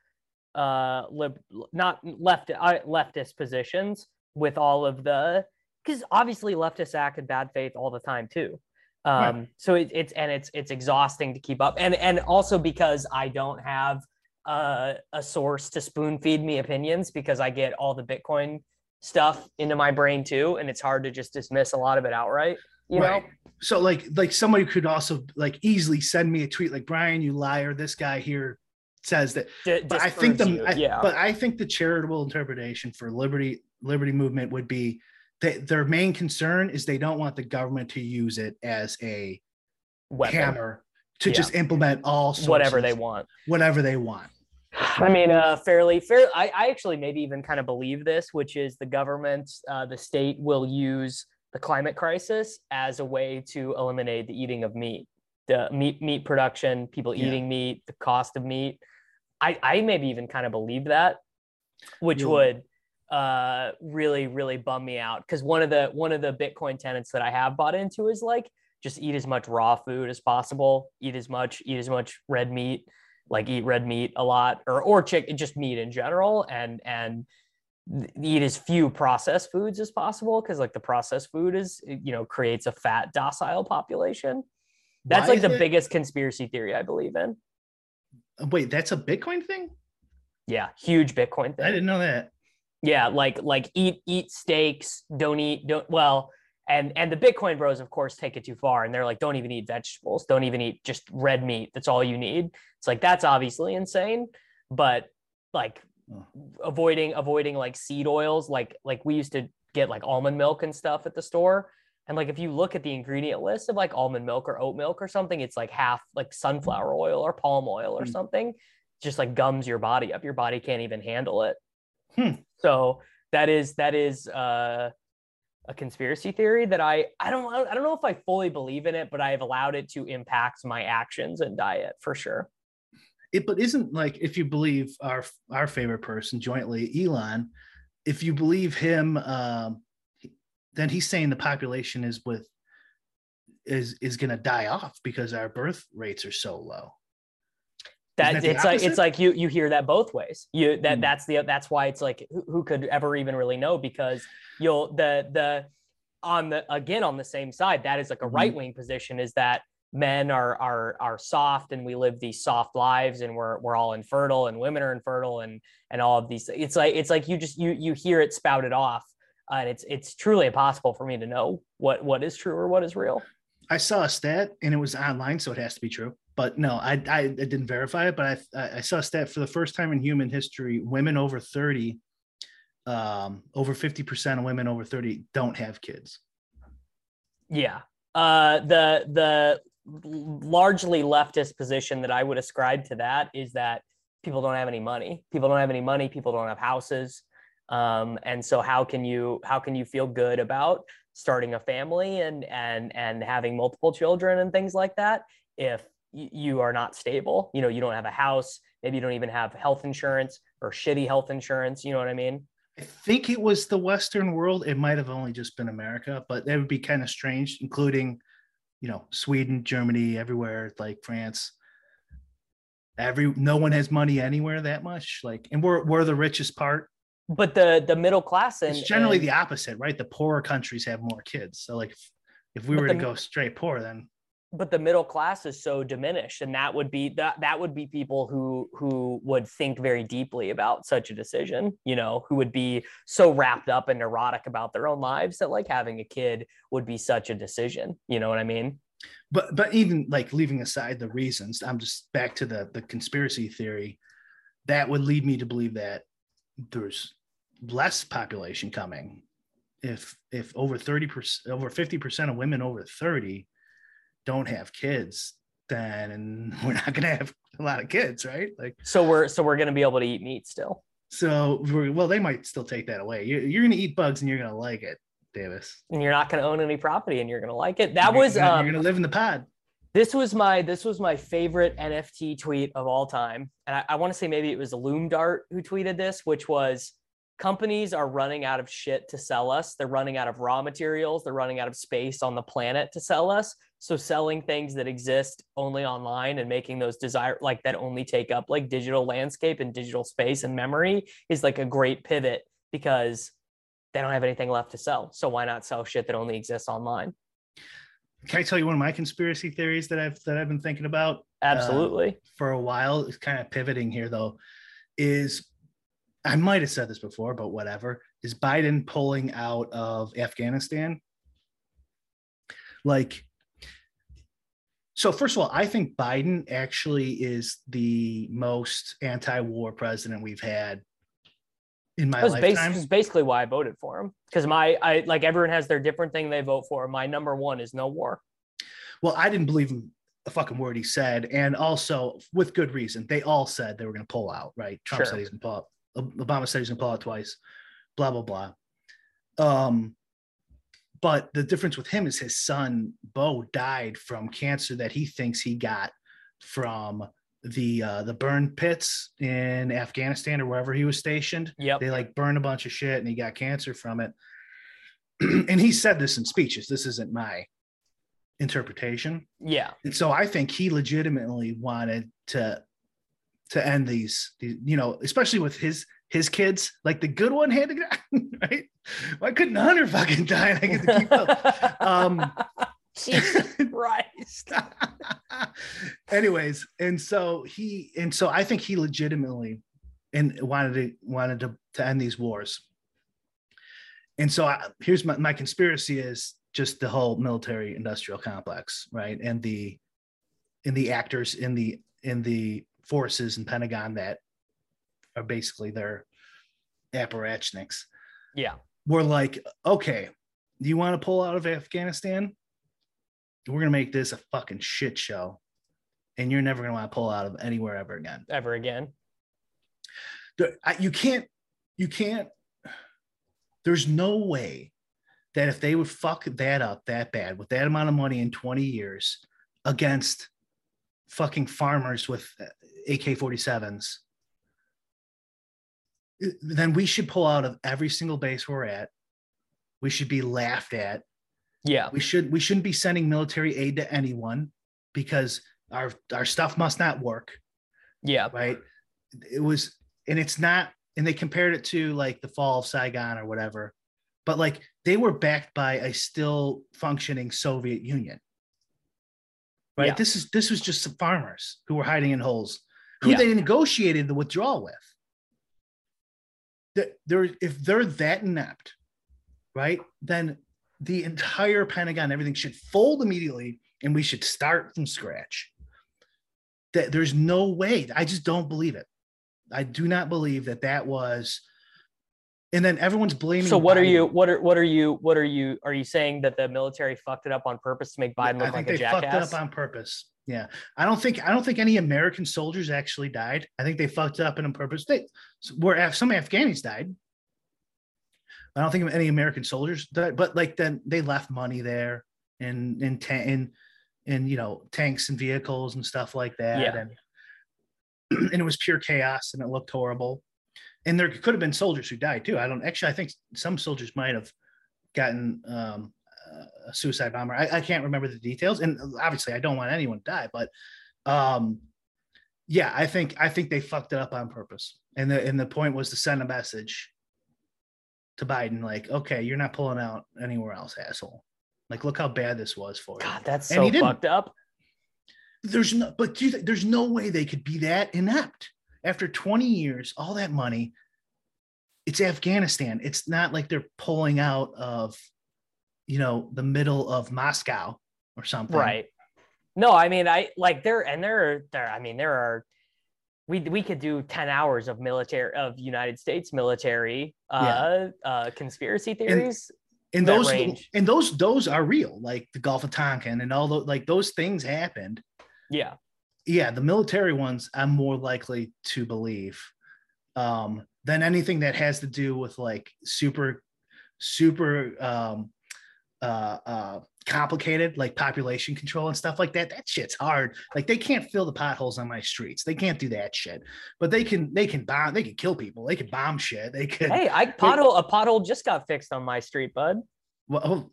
Speaker 1: uh lib, not left uh, leftist positions with all of the because obviously leftists act in bad faith all the time too. Um
Speaker 2: Right.
Speaker 1: so it, it's and it's it's exhausting to keep up. And and also because i don't have uh, a source to spoon feed me opinions because i get all the bitcoin stuff into my brain too and it's hard to just dismiss a lot of it outright you
Speaker 2: Right.
Speaker 1: know
Speaker 2: so like like somebody could also like easily send me a tweet like brian you liar this guy here says that
Speaker 1: D-
Speaker 2: but I think the
Speaker 1: you.
Speaker 2: I-
Speaker 1: yeah
Speaker 2: but I think the charitable interpretation for liberty liberty movement would be that their main concern is they don't want the government to use it as a
Speaker 1: weapon,
Speaker 2: hammer to
Speaker 1: Yeah.
Speaker 2: just implement all sorts
Speaker 1: whatever they want.
Speaker 2: whatever they want.
Speaker 1: I mean, uh, fairly fair. I, I actually maybe even kind of believe this, which is the government, uh, the state will use the climate crisis as a way to eliminate the eating of meat, the meat meat production, people
Speaker 2: Yeah.
Speaker 1: eating meat, the cost of meat. I, I maybe even kind of believe that, which
Speaker 2: Yeah.
Speaker 1: would uh, really really bum me out because one of the one of the Bitcoin tenants that I have bought into is like just eat as much raw food as possible, eat as much eat as much red meat, like eat red meat a lot or or chicken just meat in general and and eat as few processed foods as possible because like the processed food is eh, you know creates a fat docile population that's
Speaker 2: Why
Speaker 1: like the
Speaker 2: it-
Speaker 1: biggest conspiracy theory i believe in uh,
Speaker 2: Wait, that's a Bitcoin thing?
Speaker 1: Yeah, huge Bitcoin thing.
Speaker 2: I didn't know that.
Speaker 1: Yeah, like like eat eat steaks, don't eat don't well, and and the Bitcoin bros of course take it too far and they're like don't even eat vegetables, don't even eat just red meat. That's all you need. It's like that's obviously insane, but like
Speaker 2: Oh.
Speaker 1: avoiding avoiding like seed oils, like like we used to get like almond milk and stuff at the store. And like if you look at the ingredient list of like almond milk or oat milk or something, it's like half like sunflower oil or palm oil or
Speaker 2: Mm.
Speaker 1: something. Just like gums your body up. Your body can't even handle it.
Speaker 2: Hmm.
Speaker 1: So that is that is uh, a conspiracy theory that I I don't I don't know if I fully believe in it, but I have allowed it to impact my actions and diet for sure.
Speaker 2: It, but isn't like if you believe our our favorite person jointly, Elon, if you believe him, um, then he's saying the population is with is is going to die off because our birth rates are so low.
Speaker 1: that,
Speaker 2: that
Speaker 1: it's like it's like you you hear that both ways you that
Speaker 2: Hmm.
Speaker 1: that's the that's why it's like who, who could ever even really know because you'll the the on the again on the same side that is like a
Speaker 2: Mhm.
Speaker 1: right wing position is that men are are are soft and we live these soft lives and we're we're all infertile and women are infertile and and all of these it's like it's like you just you you hear it spouted off uh, and it's it's truly impossible for me to know what what is true or what is real
Speaker 2: I saw a stat and it was online, so it has to be true. But no, I I, I didn't verify it, but I I saw a stat for the first time in human history, women over thirty, um, over fifty percent of women over thirty don't have kids.
Speaker 1: Yeah. Uh, the the largely leftist position that I would ascribe to that is that people don't have any money. People don't have any money. People don't have houses. Um, and so how can you how can you feel good about starting a family and and and having multiple children and things like that if you are not stable? You know, you don't have a house. Maybe you don't even have health insurance or shitty health insurance. You know what I mean?
Speaker 2: I think it was the Western world. It might have only just been America, but that would be kind of strange, including, you know, Sweden, Germany, everywhere, like France. Every no one has money anywhere that much. Like, and we're we're the richest part.
Speaker 1: But the the middle class and
Speaker 2: It's generally
Speaker 1: and-
Speaker 2: the opposite, right? The poorer countries have more kids. So, like, if, if we were to go straight poor, then
Speaker 1: but the middle class is so diminished and that would be that that would be people who who would think very deeply about such a decision you know who would be so wrapped up and neurotic about their own lives that like having a kid would be such a decision you know what i mean
Speaker 2: but but even like leaving aside the reasons, I'm just back to the the conspiracy theory. That would lead me to believe that there's less population coming. If if over 30 percent over 50 percent of women over 30 don't have kids, then [LAUGHS] we're not gonna have a lot of kids, right? Like
Speaker 1: so we're so we're going to be able to eat meat still
Speaker 2: so we're, well, they might still take that away. You're, you're gonna eat bugs and you're gonna like it, Davis.
Speaker 1: and you're not going to own any property and you're going to like it that
Speaker 2: You're
Speaker 1: was
Speaker 2: gonna-
Speaker 1: um,
Speaker 2: you're gonna live in the pod.
Speaker 1: this was my this was my favorite nft tweet of all time and i, I want to say maybe it was Loomdart who tweeted this which was companies are running out of shit to sell us they're running out of raw materials they're running out of space on the planet to sell us so selling things that exist only online and making those desire like that only take up like digital landscape and digital space and memory is like a great pivot because they don't have anything left to sell so why not sell shit that only exists online
Speaker 2: Can I tell you one of my conspiracy theories that I've that I've been thinking about?
Speaker 1: Uh, absolutely
Speaker 2: for a while. It's kind of pivoting here though. Is I might have said this before, but whatever. Is Biden pulling out of Afghanistan? Like, so first of all, I think Biden actually is the most anti-war president we've had in my
Speaker 1: That was, bas-
Speaker 2: lifetime.
Speaker 1: was basically why I voted for him. Because my, I like everyone has their different thing they vote for. My number one is no war.
Speaker 2: Well, I didn't believe him a fucking word he said, and also with good reason. They all said they were going to pull out. Right? Trump
Speaker 1: Sure.
Speaker 2: said he's going to pull out. Obama said he's going to pull out twice. Blah blah blah. Um, but the difference with him is his son Beau died from cancer that he thinks he got from the uh, the burn pits in Afghanistan or wherever he was stationed.
Speaker 1: Yeah,
Speaker 2: They like burned a bunch of shit, and he got cancer from it. [CLEARS THROAT] and he said this in speeches. This isn't my interpretation.
Speaker 1: Yeah.
Speaker 2: And so I think he legitimately wanted to to end these, these, you know, especially with his his kids. Like the good one had to get right. Why couldn't Hunter fucking die and I get to keep up? Um, [LAUGHS]
Speaker 1: Jesus Christ. [LAUGHS]
Speaker 2: Anyways, and so he and so I think he legitimately and wanted to wanted to, to end these wars. And so I, here's my, my conspiracy is just the whole military industrial complex, right? And the in the actors in the in the forces and Pentagon that are basically their apparatchiks.
Speaker 1: Yeah.
Speaker 2: We're like, okay, do you want to pull out of Afghanistan? We're gonna make this a fucking shit show. And you're never gonna want to pull out of anywhere ever again.
Speaker 1: Ever again.
Speaker 2: You can't, you can't, there's no way that if they would fuck that up that bad with that amount of money in 20 years against fucking farmers with uh, AK 47s, uh, then we should pull out of every single base we're at. We should be laughed at.
Speaker 1: Yeah.
Speaker 2: We should we shouldn't be sending military aid to anyone because our our stuff must not work
Speaker 1: Yeah.
Speaker 2: right? It was, and it's not, and they compared it to like the fall of Saigon or whatever, but like they were backed by a still functioning Soviet Union. Right.
Speaker 1: Yeah.
Speaker 2: This is this was just some farmers who were hiding in holes, who
Speaker 1: Yeah.
Speaker 2: they negotiated the withdrawal with. That they're if they're that inept, right? Then the entire Pentagon, everything should fold immediately, and we should start from scratch that there's no way i just don't believe it i do not believe that that was and then everyone's blaming
Speaker 1: So what are you what are what are you what are you are you saying that the military fucked it up on purpose to make Biden
Speaker 2: i
Speaker 1: look
Speaker 2: think
Speaker 1: like
Speaker 2: they
Speaker 1: a
Speaker 2: fucked it
Speaker 1: jackass?
Speaker 2: up on purpose. Yeah. I don't think i don't think any american soldiers actually died. I think they fucked it up on purpose. They where Af- some afghanis died. I don't think any american soldiers died but like then they left money there and and ta- and and you know tanks and vehicles and stuff like that
Speaker 1: Yeah.
Speaker 2: and [CLEARS THROAT] and it was pure chaos and it looked horrible and there could have been soldiers who died too. I don't actually i think some soldiers might have gotten um, a suicide bomber. I, I can't remember the details and obviously i don't want anyone to die but um yeah i think i think they fucked it up on purpose. And the and the point was to send a message to biden like okay you're not pulling out anywhere else asshole. Like look how bad this was for you.
Speaker 1: God, that's
Speaker 2: And
Speaker 1: so fucked up.
Speaker 2: there's no but do you there's no way they could be that inept after 20 years all that money it's afghanistan it's not like they're pulling out of you know the middle of moscow or something
Speaker 1: Right. No, I mean I like there and there are there I mean there are we we could do 10 hours of military of United States military uh uh conspiracy theories.
Speaker 2: and
Speaker 1: that
Speaker 2: those
Speaker 1: range.
Speaker 2: and those those are real like the gulf of tonkin and all those like those things happened
Speaker 1: yeah.
Speaker 2: Yeah the military ones i'm more likely to believe um than anything that has to do with like super super um uh uh complicated like population control and stuff like that. That shit's hard. Like they can't fill the potholes on my streets. They can't do that shit. But they can they can bomb they can kill people. They can bomb shit. They could
Speaker 1: Hey, I pothole a pothole just got fixed on my street, bud.
Speaker 2: well oh,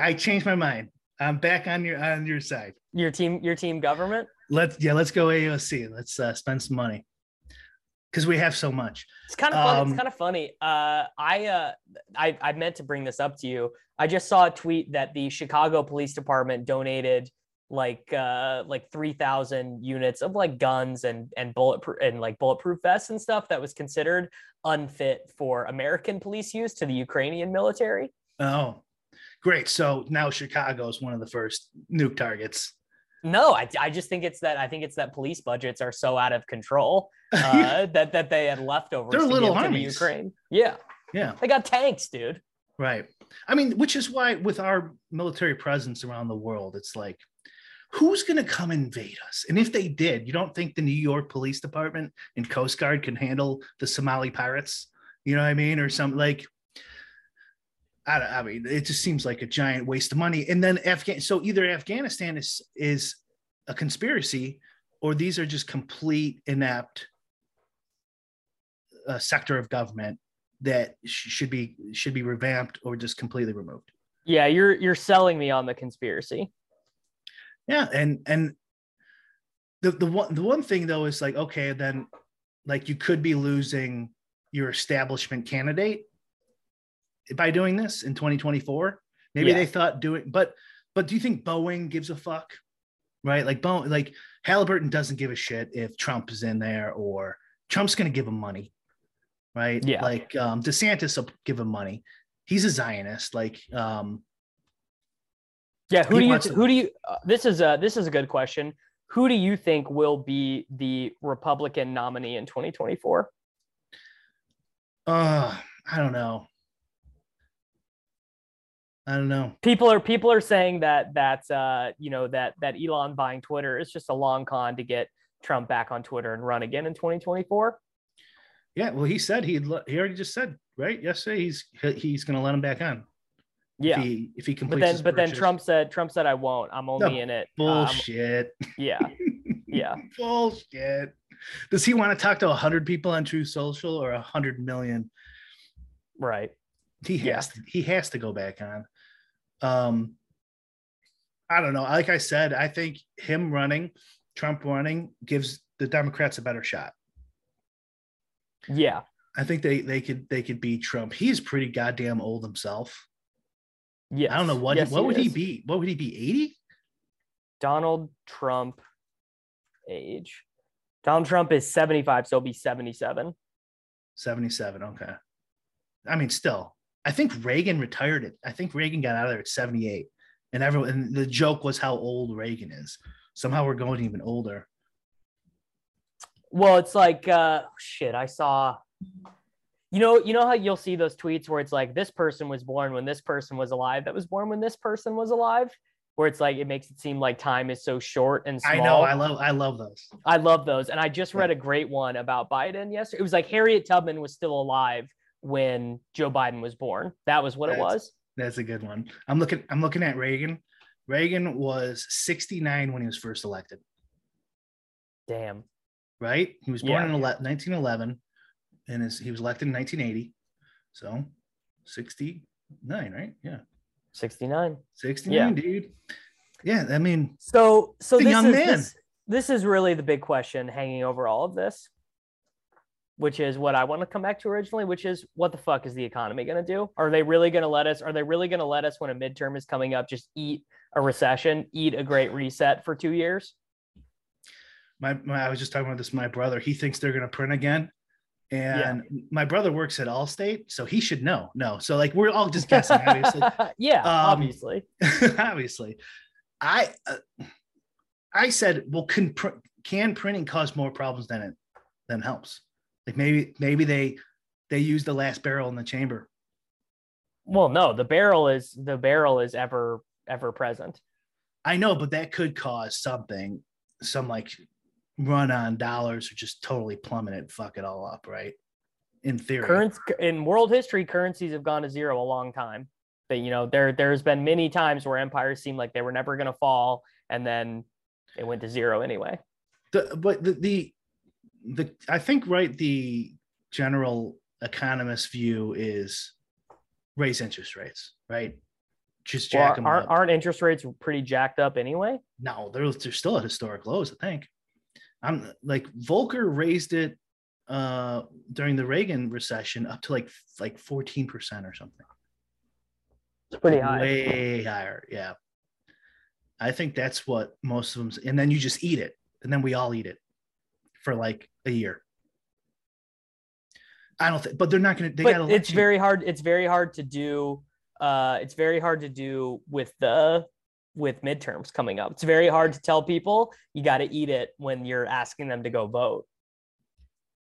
Speaker 2: i changed my mind. I'm back on your on your side.
Speaker 1: Your team your team government?
Speaker 2: Let's yeah let's go aoc let's uh, spend some money because we have so much
Speaker 1: It's kind of funny.
Speaker 2: Um,
Speaker 1: it's kind of funny. Uh, I, uh, I I meant to bring this up to you. I just saw a tweet that the Chicago Police Department donated like uh like 3000 units of like guns and and bulletproof and like bulletproof vests and stuff that was considered unfit for American police use to the Ukrainian military.
Speaker 2: Oh, great. So now Chicago is one of the first nuke targets.
Speaker 1: No, I, I just think it's that I think it's that police budgets are so out of control [LAUGHS] uh, that that they had leftovers
Speaker 2: They're
Speaker 1: to
Speaker 2: little
Speaker 1: give to the
Speaker 2: armies.
Speaker 1: Ukraine. Yeah,
Speaker 2: yeah,
Speaker 1: they got tanks, dude.
Speaker 2: right. I mean, which is why with our military presence around the world, it's like, who's going to come invade us? And if they did, you don't think the New York Police Department and Coast Guard can handle the Somali pirates? You know what I mean? Or some like, I, I mean, it just seems like a giant waste of money. And then Afghan, so either Afghanistan is is a conspiracy, or these are just complete inept uh, sector of government that sh- should be should be revamped or just completely removed.
Speaker 1: Yeah, you're you're selling me on the conspiracy.
Speaker 2: Yeah, and and the the one the one thing though is like okay, then like you could be losing your establishment candidate by doing this in 2024. Maybe
Speaker 1: Yeah.
Speaker 2: they thought doing, but but do you think Boeing gives a fuck? Right, like Boeing, like Halliburton doesn't give a shit if Trump is in there or Trump's going to give him money. right?
Speaker 1: Yeah.
Speaker 2: Like um, DeSantis will give him money. He's a Zionist. Like um,
Speaker 1: Yeah, who do you
Speaker 2: to-
Speaker 1: who do you uh, this is a this is a good question. Who do you think will be the Republican nominee in 2024?
Speaker 2: uh, I don't know. I don't know.
Speaker 1: People are people are saying that that uh, you know that that Elon buying Twitter is just a long con to get Trump back on Twitter and run again in 2024.
Speaker 2: Yeah, well, he said he'd. Let, he already just said right yesterday he's he's going to let him back on.
Speaker 1: Yeah.
Speaker 2: If he if he
Speaker 1: But
Speaker 2: completes.
Speaker 1: then
Speaker 2: his
Speaker 1: but then. Trump said Trump said I won't. I'm only
Speaker 2: No,
Speaker 1: in it. um,
Speaker 2: Bullshit.
Speaker 1: yeah. [LAUGHS] Yeah.
Speaker 2: Bullshit. Does he want to talk to hundred people on Truth Social or a hundred million?
Speaker 1: Right.
Speaker 2: He has
Speaker 1: Yeah.
Speaker 2: to, he has to go back on. Um I don't know. Like I said, I think him running, Trump running gives the Democrats a better shot.
Speaker 1: Yeah.
Speaker 2: I think they they could they could beat Trump. He's pretty goddamn old himself.
Speaker 1: Yeah,
Speaker 2: I don't know what
Speaker 1: Yes,
Speaker 2: what would he be? What would he be? 80?
Speaker 1: Donald Trump age. Donald Trump is 75, so he'll be 77.
Speaker 2: 77. Okay. I mean, still, I think Reagan retired it. I think Reagan got out of there at 78. And everyone and the joke was how old Reagan is. Somehow we're going even older.
Speaker 1: Well, it's like uh shit, I saw you know, you know how you'll see those tweets where it's like this person was born when this person was alive that was born when this person was alive, where it's like it makes it seem like time is so short and small.
Speaker 2: I know. I love I love those.
Speaker 1: I love those. And I just read a great one about Biden yesterday. It was like Harriet Tubman was still alive when Joe Biden was born. That was what it was.
Speaker 2: That's a good one. I'm looking I'm looking at Reagan. Reagan was 69 when he was first elected,
Speaker 1: Damn.
Speaker 2: right? He was born
Speaker 1: Yeah.
Speaker 2: in 1911 and his, he was elected in 1980. So 69, right? Yeah.
Speaker 1: 69.
Speaker 2: 69,
Speaker 1: Yeah.
Speaker 2: dude. Yeah, I mean,
Speaker 1: So so
Speaker 2: The
Speaker 1: this
Speaker 2: young
Speaker 1: is
Speaker 2: man.
Speaker 1: this, this is really the big question hanging over all of this, which is what I want to come back to originally, which is what the fuck is the economy going to do? Are they really going to let us? Are they really going to let us when a midterm is coming up just eat a recession, eat a great reset for two years?
Speaker 2: my, my I was just talking about this. My brother, he thinks they're gonna print again, and my brother works at Allstate, so he should know. No, so like we're all just guessing, obviously. [LAUGHS]
Speaker 1: yeah,
Speaker 2: Um,
Speaker 1: obviously. [LAUGHS]
Speaker 2: obviously, I uh, I said, well, can pr- can printing cause more problems than it than helps? Like maybe maybe they they use the last barrel in the chamber.
Speaker 1: Well, no, the barrel is the barrel is ever ever present.
Speaker 2: I know, but that could cause something, some like run on dollars or just totally plummet it, fuck it all up, right? In theory,
Speaker 1: Current in world history, currencies have gone to zero a long time. But you know, there there's been many times where empires seemed like they were never going to fall, and then it went to zero anyway.
Speaker 2: the but the, the the I think right the general economist view is raise interest rates, right? Just
Speaker 1: Well,
Speaker 2: jack them
Speaker 1: aren't,
Speaker 2: up.
Speaker 1: aren't interest rates pretty jacked up anyway?
Speaker 2: No, they're they're still at historic lows. I think. I'm like Volcker raised it uh during the Reagan recession up to like like 14% or something.
Speaker 1: It's pretty high.
Speaker 2: Way higher, yeah. I think that's what most of them and then you just eat it and then we all eat it for like a year. I don't think but they're not going to they got to
Speaker 1: it's very hard. It's very hard to do. Uh, it's very hard to do with the with midterms coming up. It's very hard to tell people you got to eat it when you're asking them to go vote.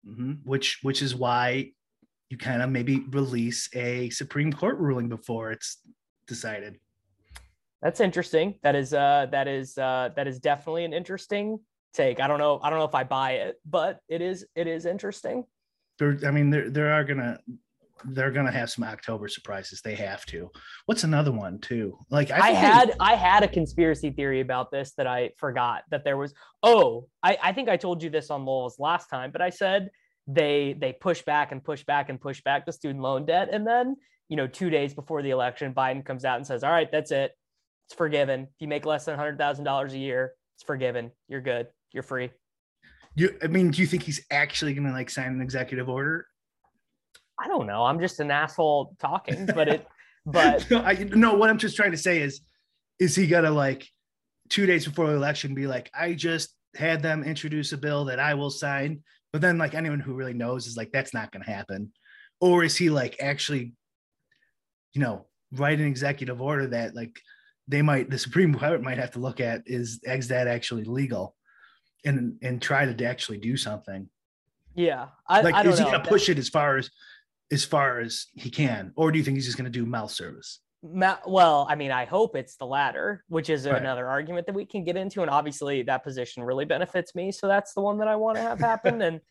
Speaker 2: Mhm. which which is why you kind of maybe release a Supreme Court ruling before it's decided.
Speaker 1: That's interesting. That is uh that is uh that is definitely an interesting take. I don't know. I don't know if I buy it, but it is it is interesting.
Speaker 2: There, I mean, there there are gonna they're gonna have some October surprises. They have to. What's another one too? Like
Speaker 1: I,
Speaker 2: they-
Speaker 1: had I had a conspiracy theory about this that I forgot that there was. Oh, I, I think I told you this on Lowell's last time, but I said they they push back and push back and push back the student loan debt, and then you know two days before the election, Biden comes out and says, "All right, that's it. It's forgiven. If you make less than hundred thousand dollars a year, it's forgiven. You're good. You're free."
Speaker 2: You, I mean, do you think he's actually gonna like sign an executive order?
Speaker 1: I don't know. I'm just an asshole talking, but it [LAUGHS] but
Speaker 2: no, I no. What I'm just trying to say is, is he gonna like two days before the election be like, I just had them introduce a bill that I will sign But then like anyone who really knows is like that's not going to happen. Or is he like actually, you know, write an executive order that like they might the Supreme Court might have to look at is is that actually legal, and and try to actually do something.
Speaker 1: Yeah, I,
Speaker 2: like
Speaker 1: I
Speaker 2: is he gonna push it as far as as far as he can, or do you think he's just gonna do mouth service?
Speaker 1: Ma- well, I mean, I hope it's the latter, which is
Speaker 2: Right.
Speaker 1: another argument that we can get into. And obviously, that position really benefits me, so that's the one that I want to have happen. and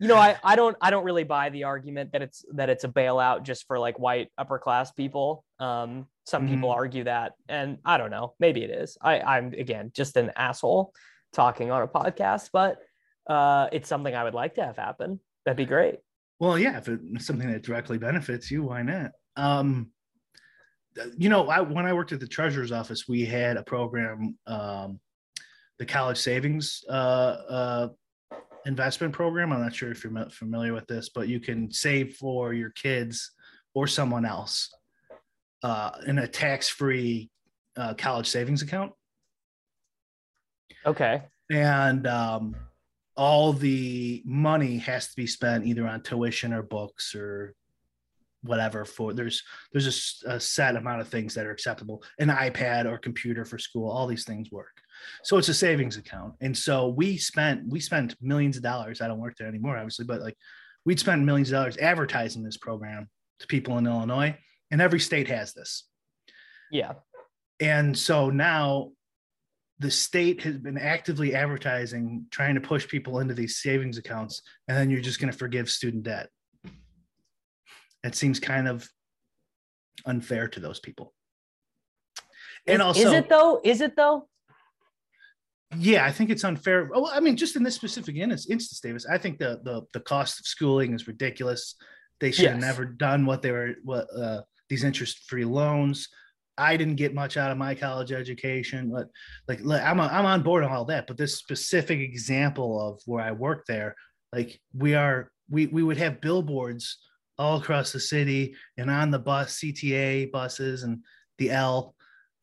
Speaker 1: you know, I, I don't I don't really buy the argument that it's that it's a bailout just for like white upper class people. Um, some people argue that, and I don't know, maybe it is. I I'm again just an asshole talking on a podcast, but uh, it's something I would like to have happen. That'd be great.
Speaker 2: Well, yeah, if it's something that directly benefits you, why not? Um, you know, I, when I worked at the treasurer's office, we had a program, um, the college savings uh, uh, investment program. I'm not sure if you're familiar with this, but you can save for your kids or someone else uh, in a tax-free uh, college savings account.
Speaker 1: Okay.
Speaker 2: and um, all the money has to be spent either on tuition or books or whatever for there's there's a set amount of things that are acceptable an ipad or computer for school all these things work so it's a savings account and so we spent we spent millions of dollars i don't work there anymore obviously but like we'd spend millions of dollars advertising this program to people in illinois and every state has this
Speaker 1: Yeah.
Speaker 2: and so now the state has been actively advertising, trying to push people into these savings accounts, and then you're just going to forgive student debt. It seems kind of unfair to those people. And
Speaker 1: Is-
Speaker 2: also,
Speaker 1: is it though? Is it though?
Speaker 2: yeah, I think it's unfair. Well, I mean, just in this specific instance, Davis, I think the the the cost of schooling is ridiculous. They should have never done what they were what uh, these interest free loans. I didn't get much out of my college education, but like like, I'm I'm on board on all that. But this specific example of where I worked there, like we are we we would have billboards all across the city and on the bus CTA buses and the L,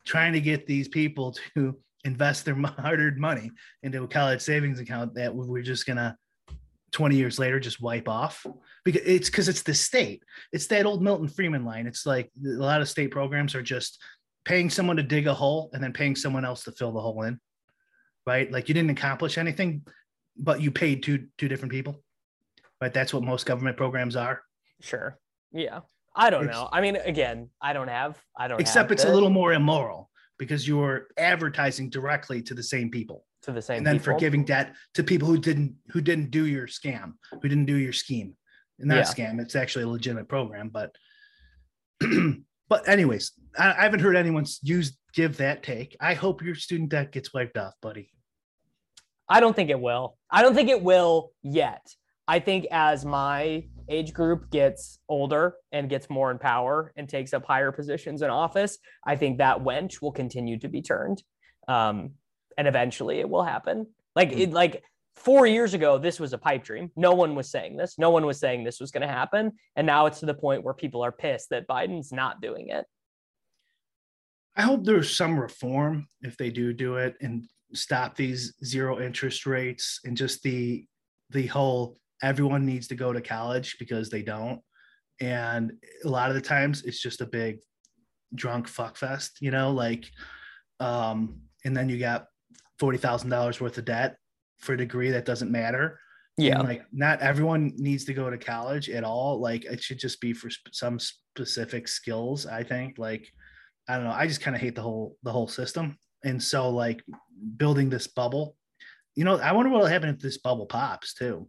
Speaker 2: trying to get these people to invest their [LAUGHS] hard-earned money into a college savings account that we're just gonna 20 years later just wipe off because it's because it's the state it's that old milton friedman line it's like a lot of state programs are just paying someone to dig a hole and then paying someone else to fill the hole in right like you didn't accomplish anything but you paid two two different people right that's what most government programs are
Speaker 1: Sure. Yeah. I don't
Speaker 2: It's-
Speaker 1: know. I mean, again, I don't have. I don't.
Speaker 2: except it's a little more immoral because you're advertising directly to the same people
Speaker 1: to the same.
Speaker 2: and then
Speaker 1: people.
Speaker 2: forgiving debt to people who didn't who didn't do your scam who didn't do your scheme and not
Speaker 1: Yeah.
Speaker 2: scam it's actually a legitimate program but [CLEARS THROAT] but anyways I, I haven't heard anyone use give that take i hope your student debt gets wiped off buddy
Speaker 1: I don't think it will. I don't think it will yet. I think as my age group gets older and gets more in power and takes up higher positions in office, I think that wench will continue to be turned. Um, and eventually it will happen. Like it like four years ago, this was a pipe dream. No one was saying this. No one was saying this was going to happen. And now it's to the point where people are pissed that Biden's not doing it.
Speaker 2: i hope there's some reform if they do do it and stop these zero interest rates and just the the whole everyone needs to go to college because they don't and a lot of the times it's just a big drunk fuck fest you know like um and then you got $40000 worth of debt for a degree that doesn't matter.
Speaker 1: Yeah.
Speaker 2: And, like not everyone needs to go to college at all. Like it should just be for sp- some specific skills i think. Like i don't know. I just kind of hate the whole the whole system. And so like building this bubble you know i wonder what will happen if this bubble pops too.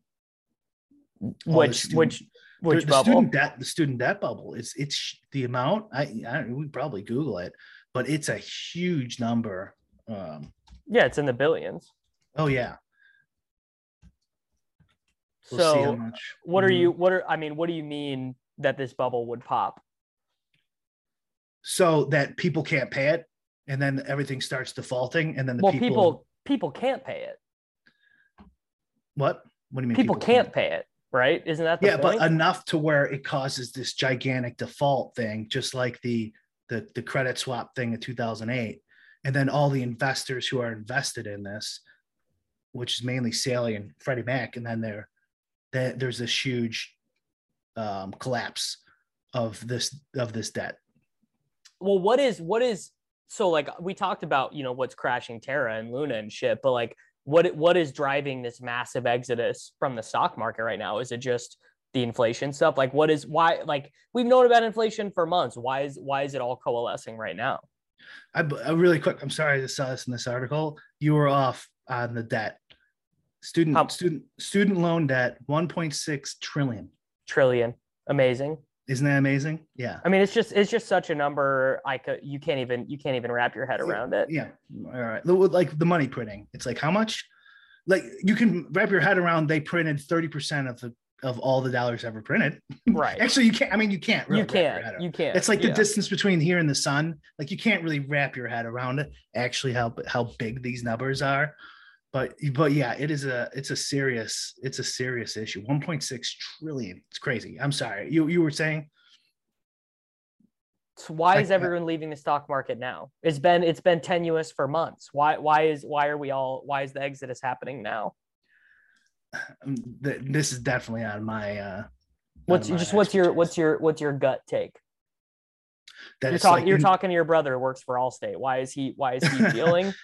Speaker 1: Which
Speaker 2: student-
Speaker 1: which which
Speaker 2: the
Speaker 1: bubble?
Speaker 2: student debt the student debt bubble. Is it's the amount i i don't we probably google it but it's a huge number um
Speaker 1: Yeah, it's in the billions.
Speaker 2: oh yeah we'll see how
Speaker 1: So
Speaker 2: much
Speaker 1: what are
Speaker 2: Mhm.
Speaker 1: you what are I mean, what do you mean that this bubble would pop?
Speaker 2: so that people can't pay it and then everything starts defaulting and then the
Speaker 1: well,
Speaker 2: people,
Speaker 1: people people can't pay it.
Speaker 2: what what do you mean
Speaker 1: People, can't pay it, right? Isn't that the
Speaker 2: yeah
Speaker 1: point?
Speaker 2: but enough to where it causes this gigantic default thing just like the the the credit swap thing in 2008 and then all the investors who are invested in this which is mainly Sally and Freddie Mac and then they're that there's this huge um, collapse of this of this debt.
Speaker 1: Well, what is what is so like we talked about you know what's crashing Terra and Luna and shit, but like what what is driving this massive exodus from the stock market right now? Is it just the inflation stuff? Like what is why like we've known about inflation for months. Why is why is it all coalescing right now?
Speaker 2: I, I uh, really quick. I'm sorry I saw this in this article. You were off on the debt. Student
Speaker 1: How-
Speaker 2: student student loan debt 1.6 trillion.
Speaker 1: Trillion. Amazing.
Speaker 2: Isn't that amazing? Yeah.
Speaker 1: I mean, it's just it's just such a number. I could uh, you can't even you can't even wrap your head around it.
Speaker 2: Yeah. All right. Like the money printing. It's like how much? Like you can wrap your head around. They printed 30% of the of all the dollars ever printed.
Speaker 1: Right. [LAUGHS]
Speaker 2: Actually, you can't. I mean, you can't. Really
Speaker 1: you can't. You can't.
Speaker 2: It's like the
Speaker 1: Yeah.
Speaker 2: distance between here and the sun. Like you can't really wrap your head around it. Actually, how how big these numbers are. But but yeah, it is a it's a serious it's a serious issue. 1.6 trillion. It's crazy. I'm sorry. You you were saying
Speaker 1: So why is
Speaker 2: Like,
Speaker 1: everyone leaving the stock market now? It's been it's been tenuous for months. Why why is why are we all why is the exodus happening now?
Speaker 2: Um, th- this is definitely on my uh
Speaker 1: What's
Speaker 2: my
Speaker 1: just what's your what's your what's your gut take?
Speaker 2: That
Speaker 1: You're talking
Speaker 2: like
Speaker 1: you're talking to your brother who works for Allstate. Why is he why is he feeling? [LAUGHS]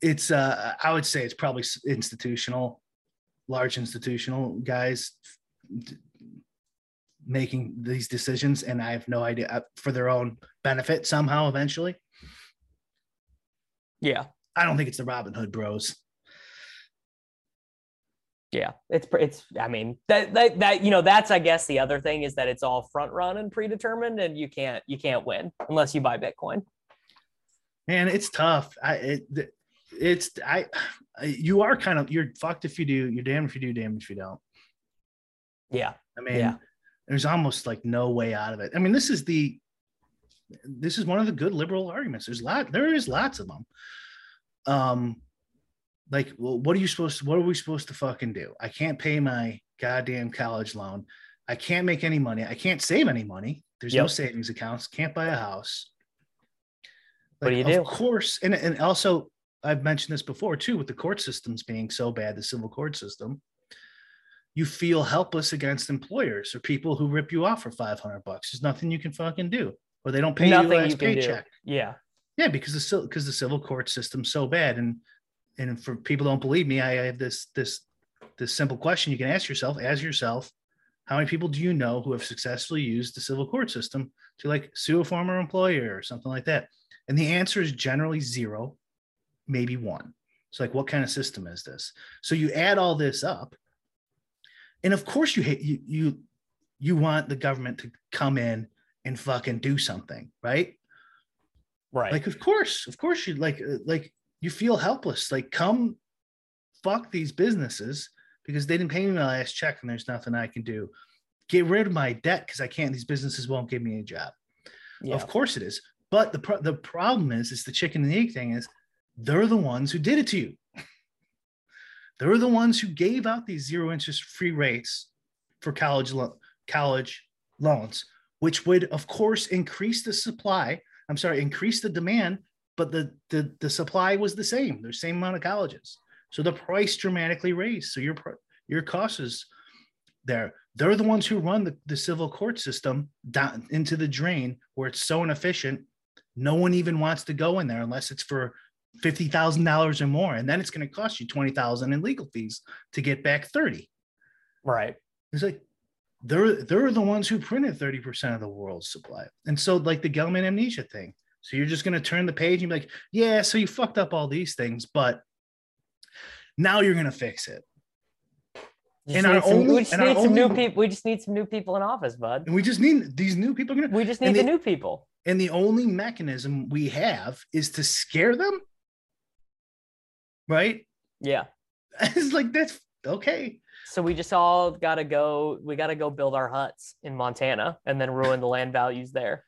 Speaker 2: it's uh i would say it's probably institutional large institutional guys making these decisions and i have no idea uh, for their own benefit somehow eventually
Speaker 1: yeah.
Speaker 2: i don't think it's the Robinhood bros
Speaker 1: Yeah. It's it's I mean that that that you know that's I guess the other thing is that it's all front run and predetermined and you can't you can't win unless you buy Bitcoin.
Speaker 2: man it's tough i it, it's i you are kind of you're fucked if you do you're damned if you do damned if you don't
Speaker 1: Yeah.
Speaker 2: I mean,
Speaker 1: Yeah.
Speaker 2: there's almost like no way out of it. I mean, this is the this is one of the good liberal arguments. There's lot there is lots of them. Um like well, what are you supposed to what are we supposed to fucking do? I can't pay my goddamn college loan. I can't make any money. I can't save any money. There's no savings accounts. Can't buy a house.
Speaker 1: What do you
Speaker 2: of
Speaker 1: do?
Speaker 2: course, and, and also I've mentioned this before too, with the court systems being so bad, the civil court system, you feel helpless against employers or people who rip you off for 500 bucks. There's nothing you can fucking do, or they don't pay
Speaker 1: Nothing
Speaker 2: you
Speaker 1: you
Speaker 2: last
Speaker 1: do.
Speaker 2: paycheck.
Speaker 1: Yeah.
Speaker 2: Yeah, because the civil because the civil court system's so bad, and and for people who don't believe me, I have this this this simple question you can ask yourself: as yourself, how many people do you know who have successfully used the civil court system to like sue a former employer or something like that? And the answer is generally zero, maybe one. It's like, what kind of system is this? So you add all this up, and of course you hate you you you want the government to come in and fucking do something, right?
Speaker 1: Right.
Speaker 2: Like, of course, of course, you like, like you feel helpless. Like, come fuck these businesses because they didn't pay me my last check and there's nothing I can do. Get rid of my debt because I can't. These businesses won't give me a job.
Speaker 1: yeah.
Speaker 2: Of course it is. But the pro- the problem is, is the chicken and the egg thing is they're the ones who did it to you. [LAUGHS] they're the ones who gave out these zero interest free rates for college lo- college loans, which would of course increase the supply. I'm sorry, increase the demand, but the the, the supply was the same. There's the same amount of colleges, so the price dramatically raised. So your your cost is there. They're the ones who run the, the civil court system down into the drain where it's so inefficient. No one even wants to go in there unless it's for fifty thousand dollars or more, and then it's going to cost you twenty thousand in legal fees to get back thirty.
Speaker 1: Right.
Speaker 2: It's like they're they're the ones who printed 30% of the world's supply. And so like the Gell-Mann amnesia thing. So you're just gonna turn the page and be like, yeah, so you fucked up all these things, but now you're gonna fix it.
Speaker 1: Just
Speaker 2: And our
Speaker 1: some,
Speaker 2: only-
Speaker 1: we just
Speaker 2: and
Speaker 1: need some new people. We just need some new people in office, bud.
Speaker 2: And we just need these new people gonna
Speaker 1: We just need the
Speaker 2: they-
Speaker 1: new people.
Speaker 2: and the only mechanism we have is to scare them. Right?
Speaker 1: Yeah. [LAUGHS]
Speaker 2: It's like that's okay.
Speaker 1: So we just all gotta go. We gotta go build our huts in Montana and then ruin the land values there.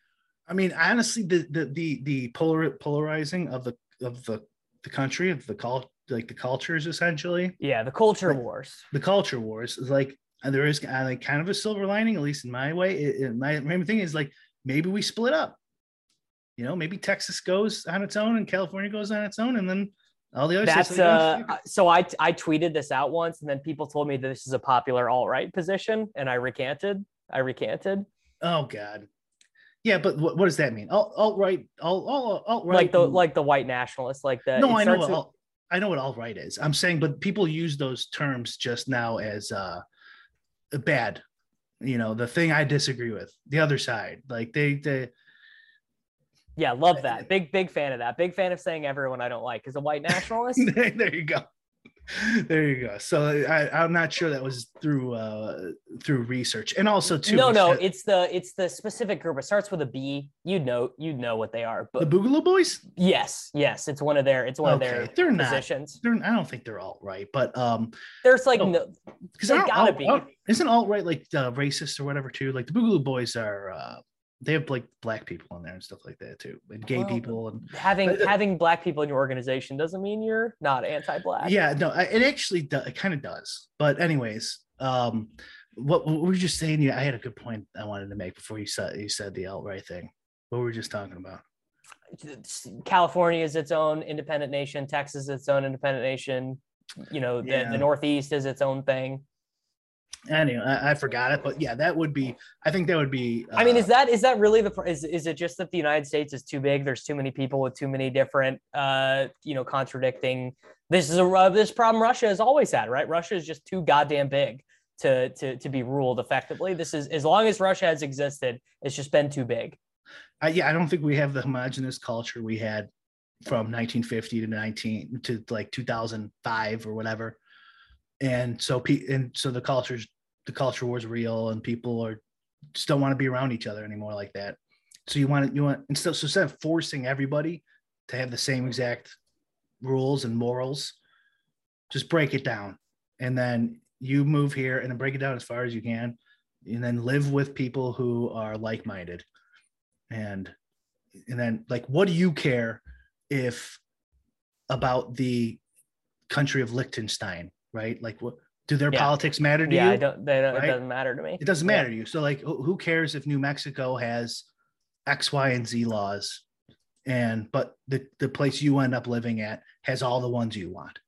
Speaker 2: I mean, honestly, the the the the polar polarizing of the of the the country of the cult like the cultures essentially
Speaker 1: Yeah, the culture
Speaker 2: Like-
Speaker 1: wars.
Speaker 2: the culture wars is like and there is uh, like kind of a silver lining at least in my way it, it- my main thing is like maybe we split up you know maybe texas goes on its own and california goes on its own and then All the other
Speaker 1: That's
Speaker 2: states,
Speaker 1: uh. So I I tweeted this out once, and then people told me that this is a popular alt right position, and I recanted. I recanted.
Speaker 2: oh god. Yeah, but what, what does that mean? Alt, alt right, alt, alt, alt right.
Speaker 1: like the like the white nationalists, like the.
Speaker 2: no, I know what alt, I know what alt right is. I'm saying, but people use those terms just now as uh bad. You know, the thing I disagree with, the other side, like they they
Speaker 1: Yeah, love that. [LAUGHS] Big big fan of that. Big fan of saying everyone I don't like is a white [LAUGHS] nationalist.
Speaker 2: there you go. [LAUGHS] There you go. So I, I'm not sure that was through uh through research, and also too.
Speaker 1: no, no, it's the it's the specific group. It starts with a B. You'd know you'd know what they are. But the
Speaker 2: Boogaloo Boys.
Speaker 1: yes, yes, it's one of their it's one of their
Speaker 2: Okay, they're not.
Speaker 1: positions.
Speaker 2: They're, I don't think they're alt right, but um,
Speaker 1: There's like
Speaker 2: No.
Speaker 1: no,
Speaker 2: because
Speaker 1: They gotta be.
Speaker 2: Isn't alt right like uh, racist or whatever too? Like the Boogaloo Boys are. uh They have like black people in there and stuff like that too, and gay
Speaker 1: Well,
Speaker 2: people and
Speaker 1: having
Speaker 2: But-
Speaker 1: having black people in your organization doesn't mean you're not anti-black.
Speaker 2: yeah, no, I, it actually it kind of does. But anyways, um, what, what were you just saying? Yeah, I had a good point I wanted to make before you said you said the alt right thing. What were we just talking about?
Speaker 1: California is its own independent nation. Texas is its own independent nation. You know, the,
Speaker 2: Yeah.
Speaker 1: the Northeast is its own thing.
Speaker 2: Anyway, I, I forgot it, but yeah, that would be. I think that would be.
Speaker 1: I mean,
Speaker 2: uh,
Speaker 1: is that is that really the is is it just that the United States is too big? There's too many people with too many different, uh, you know, contradicting. This is a uh, this problem Russia has always had, right? Russia is just too goddamn big to to to be ruled effectively. This is as long as Russia has existed, it's just been too big.
Speaker 2: I, yeah, I don't think we have the homogenous culture we had from 1950 to 19 to like 2005 or whatever. And so, pe- and so the cultures, the culture was real, and people are just don't want to be around each other anymore like that. So you want to, you want instead, so instead of forcing everybody to have the same exact rules and morals, just break it down, and then you move here and then break it down as far as you can, and then live with people who are like-minded. And and then like what do you care if about the country of liechtenstein right like what do their
Speaker 1: Yeah.
Speaker 2: politics matter to
Speaker 1: Yeah,
Speaker 2: you
Speaker 1: I don't. They don't
Speaker 2: right?
Speaker 1: It doesn't matter to me.
Speaker 2: it doesn't
Speaker 1: Yeah.
Speaker 2: matter to you so like who who cares if new mexico has x y and z laws and but the the place you end up living at has all the ones you want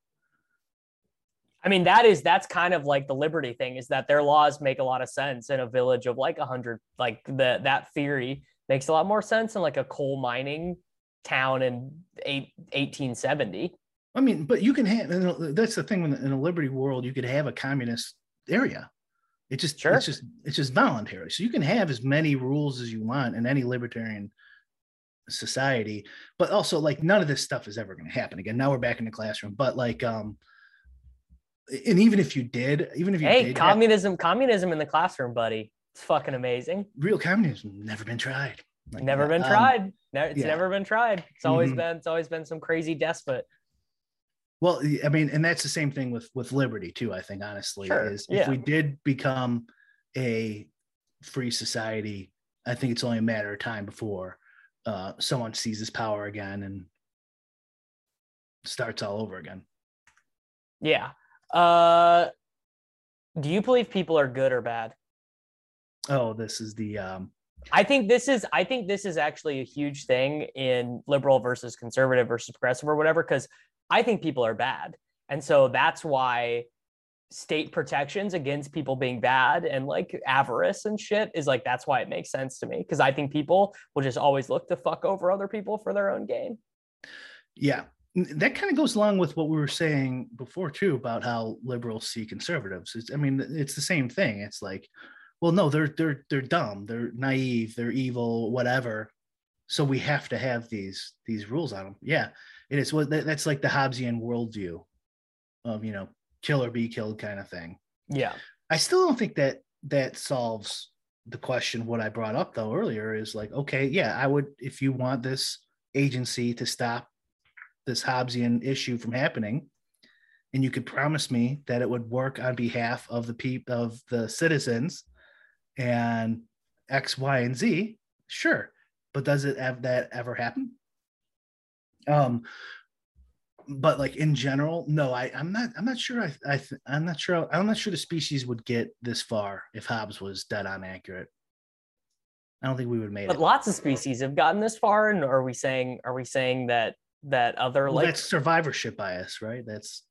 Speaker 1: I mean, that is that's kind of like the liberty thing is that their laws make a lot of sense in a village of like a hundred. Like the that theory makes a lot more sense in like a coal mining town in eight, 1870.
Speaker 2: I mean, but you can have and that's the thing in in a liberty world, you could have a communist area. It just
Speaker 1: Sure.
Speaker 2: it's just it's just voluntary. So you can have as many rules as you want in any libertarian society, but also like none of this stuff is ever going to happen again. Now we're back in the classroom, but like um and even if you did, even if you
Speaker 1: Hey,
Speaker 2: did have-
Speaker 1: communism, communism in the classroom, buddy. It's fucking amazing.
Speaker 2: real communism never been tried. Like,
Speaker 1: Never been
Speaker 2: um,
Speaker 1: tried. No, it's
Speaker 2: yeah.
Speaker 1: never been tried. It's always
Speaker 2: Mhm.
Speaker 1: been. It's always been some crazy despot.
Speaker 2: Well, I mean, and that's the same thing with with liberty too. I think honestly
Speaker 1: Sure,
Speaker 2: is
Speaker 1: yeah.
Speaker 2: if we did become a free society, I think it's only a matter of time before uh, someone seizes power again and starts all over again.
Speaker 1: Yeah. Uh, do you believe people are good or bad?
Speaker 2: Oh, this is the um,
Speaker 1: I think this is I think this is actually a huge thing in liberal versus conservative versus progressive or whatever because I think people are bad. And so that's why state protections against people being bad and like avarice and shit is like that's why it makes sense to me because I think people will just always look to fuck over other people for their own gain.
Speaker 2: yeah. That kind of goes along with what we were saying before too about how liberals see conservatives. It's, I mean, it's the same thing. It's like, well, no, they're they're they're dumb, they're naive, they're evil, whatever. So we have to have these these rules on them. Yeah, it is. What that's like the Hobbesian worldview of you know kill or be killed kind of thing.
Speaker 1: Yeah.
Speaker 2: I still don't think that that solves the question. What I brought up though earlier is like, okay, yeah, I would if you want this agency to stop this Hobbesian issue from happening, and you could promise me that it would work on behalf of the people of the citizens and X, Y, and Z, sure. But does it have that ever happen? Um, but like in general, no, I, I'm not. I'm not sure. I, I I'm not sure. I'm not sure the species would get this far if Hobbes was dead on accurate. I don't think we would have made it.
Speaker 1: But lots of species have gotten this far and are we saying are we saying that that other
Speaker 2: Well,
Speaker 1: like
Speaker 2: that's survivorship bias, right? That's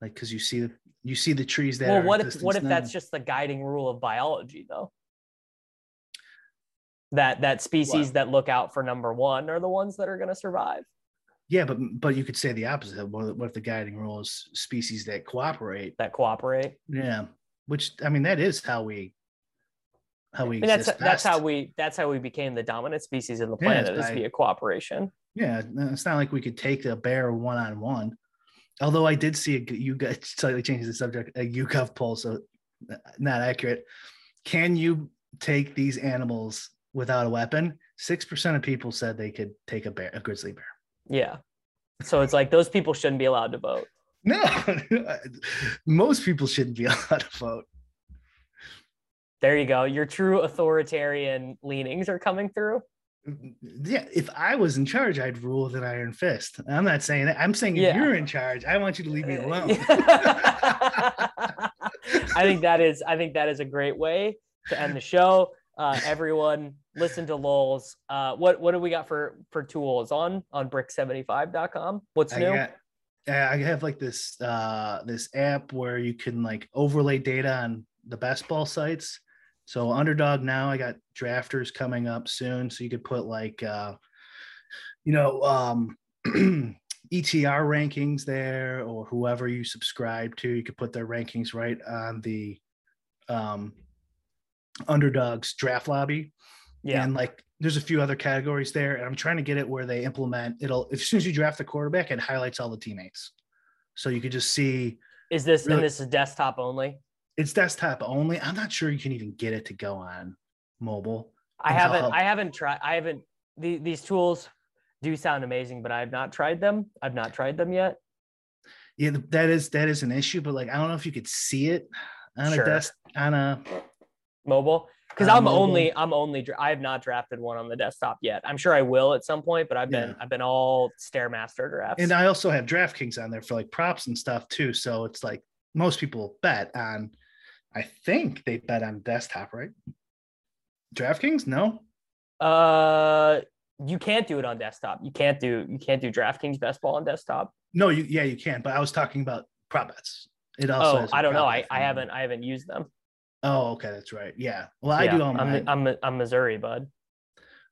Speaker 2: like because you see the you see the trees that.
Speaker 1: well what if what if
Speaker 2: existence
Speaker 1: that's just the guiding rule of biology though that that species
Speaker 2: What?
Speaker 1: that look out for number one are the ones that are going to survive
Speaker 2: Yeah, but but you could say the opposite. What if- what if the guiding rule is species that cooperate?
Speaker 1: that cooperate
Speaker 2: Yeah, which I mean that is how we how we
Speaker 1: I mean, that's
Speaker 2: exist
Speaker 1: that's
Speaker 2: best.
Speaker 1: how we that's how we became the dominant species in the
Speaker 2: Yeah,
Speaker 1: planet is
Speaker 2: by-
Speaker 1: via cooperation
Speaker 2: Yeah, it's not like we could take a bear one on one. Although I did see a you guys [LAUGHS] slightly changes the subject a YouGov poll, so uh, not accurate. Can you take these animals without a weapon? Six percent of people said they could take a bear, a grizzly bear.
Speaker 1: Yeah so it's like those people shouldn't be allowed to vote
Speaker 2: No, [LAUGHS] most people shouldn't be [LAUGHS] allowed to vote.
Speaker 1: there you go your true authoritarian leanings are coming through
Speaker 2: Yeah, if I was in charge, I'd rule with an iron fist. I'm not saying that. I'm saying if
Speaker 1: Yeah.
Speaker 2: you're in charge, I want you to leave me alone. [LAUGHS]
Speaker 1: I think that is I think that is a great way to end the show. Uh, everyone listen to Lowell's. Uh, what what do we got for for tools on on brick75.com? What's
Speaker 2: I
Speaker 1: new?
Speaker 2: got, I have like this uh this app where you can like overlay data on the best ball sites. So underdog now I got drafters coming up soon. So you could put like uh you know um [CLEARS THROAT] ETR rankings there or whoever you subscribe to, you could put their rankings right on the um underdogs draft lobby
Speaker 1: yeah.
Speaker 2: and like there's a few other categories there and i'm trying to get it where they implement it'll as soon as you draft the quarterback it highlights all the teammates so you could just see
Speaker 1: Is this
Speaker 2: really-
Speaker 1: and this is desktop only?
Speaker 2: it's desktop only i'm not sure you can even get it to go on mobile
Speaker 1: I haven't. I haven't tried I haven't the, these tools do sound amazing, but I have not tried them. I've not tried them yet.
Speaker 2: yeah that is that is an issue but like i don't know if you could see it on
Speaker 1: Sure.
Speaker 2: a desk on a
Speaker 1: Mobile. Because I'm only I'm only I have not drafted one on the desktop yet. I'm sure I will at some point, but I've been
Speaker 2: Yeah.
Speaker 1: I've been all stairmaster drafts.
Speaker 2: and i also have draftkings on there for like props and stuff too so it's like most people bet on i think they bet on desktop right draftkings no
Speaker 1: Uh, you can't do it on desktop. You can't do you can't do DraftKings best ball on desktop.
Speaker 2: No, you yeah, you can. But I was talking about prop bets. It also
Speaker 1: Oh, I don't know. I, I haven't I haven't used them.
Speaker 2: Oh, okay, that's right. Yeah. Well, I
Speaker 1: Yeah,
Speaker 2: do all my
Speaker 1: I'm, I'm I'm Missouri, bud.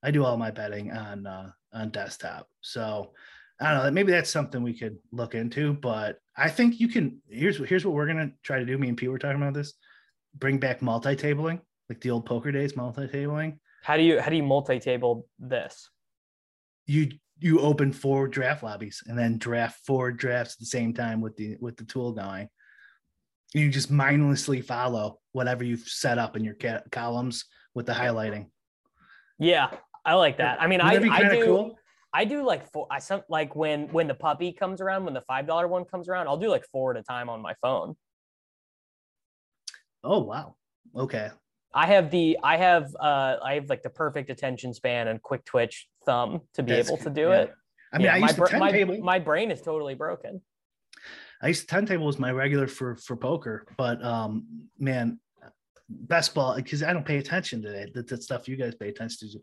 Speaker 2: I do all my betting on uh on desktop. So I don't know. Maybe that's something we could look into. But I think you can. Here's here's what we're gonna try to do. Me and Pete were talking about this. Bring back multi-tabling, like the old poker days, multi-tabling.
Speaker 1: How do you how do you multi-table this?
Speaker 2: You you open four draft lobbies and then draft four drafts at the same time with the with the tool going. You just mindlessly follow whatever you've set up in your ca- columns with the highlighting.
Speaker 1: Yeah, I like that. I mean, I,
Speaker 2: Wouldn't that be
Speaker 1: I do
Speaker 2: cool?
Speaker 1: I do like four. I some like when when the puppy comes around, when the five dollar one comes around, I'll do like four at a time on my phone.
Speaker 2: Oh wow. Okay.
Speaker 1: I have the I have uh I have like the perfect attention span and quick twitch thumb to be
Speaker 2: That's
Speaker 1: able to do
Speaker 2: yeah.
Speaker 1: it.
Speaker 2: I mean,
Speaker 1: Yeah,
Speaker 2: I
Speaker 1: my, bra- my, my brain is totally broken.
Speaker 2: I used to ten table was my regular for for poker, but um, man, best ball because I don't pay attention to that. That's the stuff you guys pay attention to,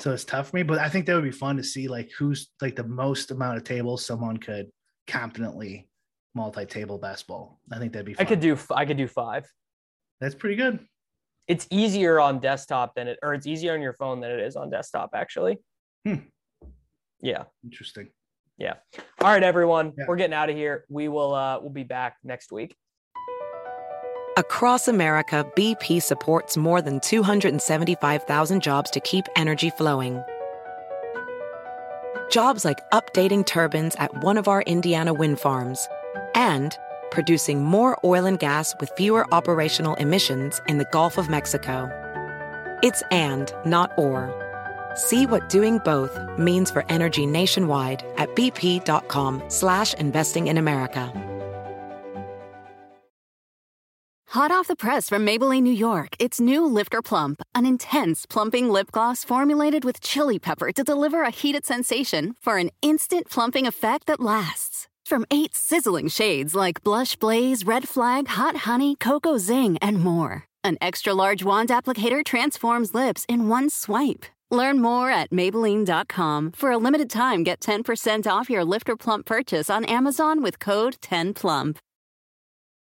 Speaker 2: so it's tough for me. But I think that would be fun to see like who's like the most amount of tables someone could confidently multi-table best ball. I think that'd be. Fun.
Speaker 1: I could do I could do five.
Speaker 2: That's pretty good.
Speaker 1: It's easier on desktop than it or it's easier on your phone than it is on desktop actually.
Speaker 2: Hmm.
Speaker 1: Yeah.
Speaker 2: Interesting.
Speaker 1: Yeah. All right, everyone.
Speaker 2: Yeah.
Speaker 1: We're getting out of here. We will uh we'll be back next week.
Speaker 3: Across America, BP supports more than 275,000 jobs to keep energy flowing. Jobs like updating turbines at one of our Indiana wind farms and producing more oil and gas with fewer operational emissions in the Gulf of Mexico. It's and, not or. See what doing both means for energy nationwide at bp.com slash investing in America.
Speaker 4: Hot off the press from Maybelline, New York, it's new Lifter Plump, an intense plumping lip gloss formulated with chili pepper to deliver a heated sensation for an instant plumping effect that lasts. From eight sizzling shades like Blush Blaze, Red Flag, Hot Honey, Cocoa Zing, and more. An extra large wand applicator transforms lips in one swipe. Learn more at Maybelline.com. For a limited time, get 10% off your Lifter Plump purchase on Amazon with code 10PLUMP.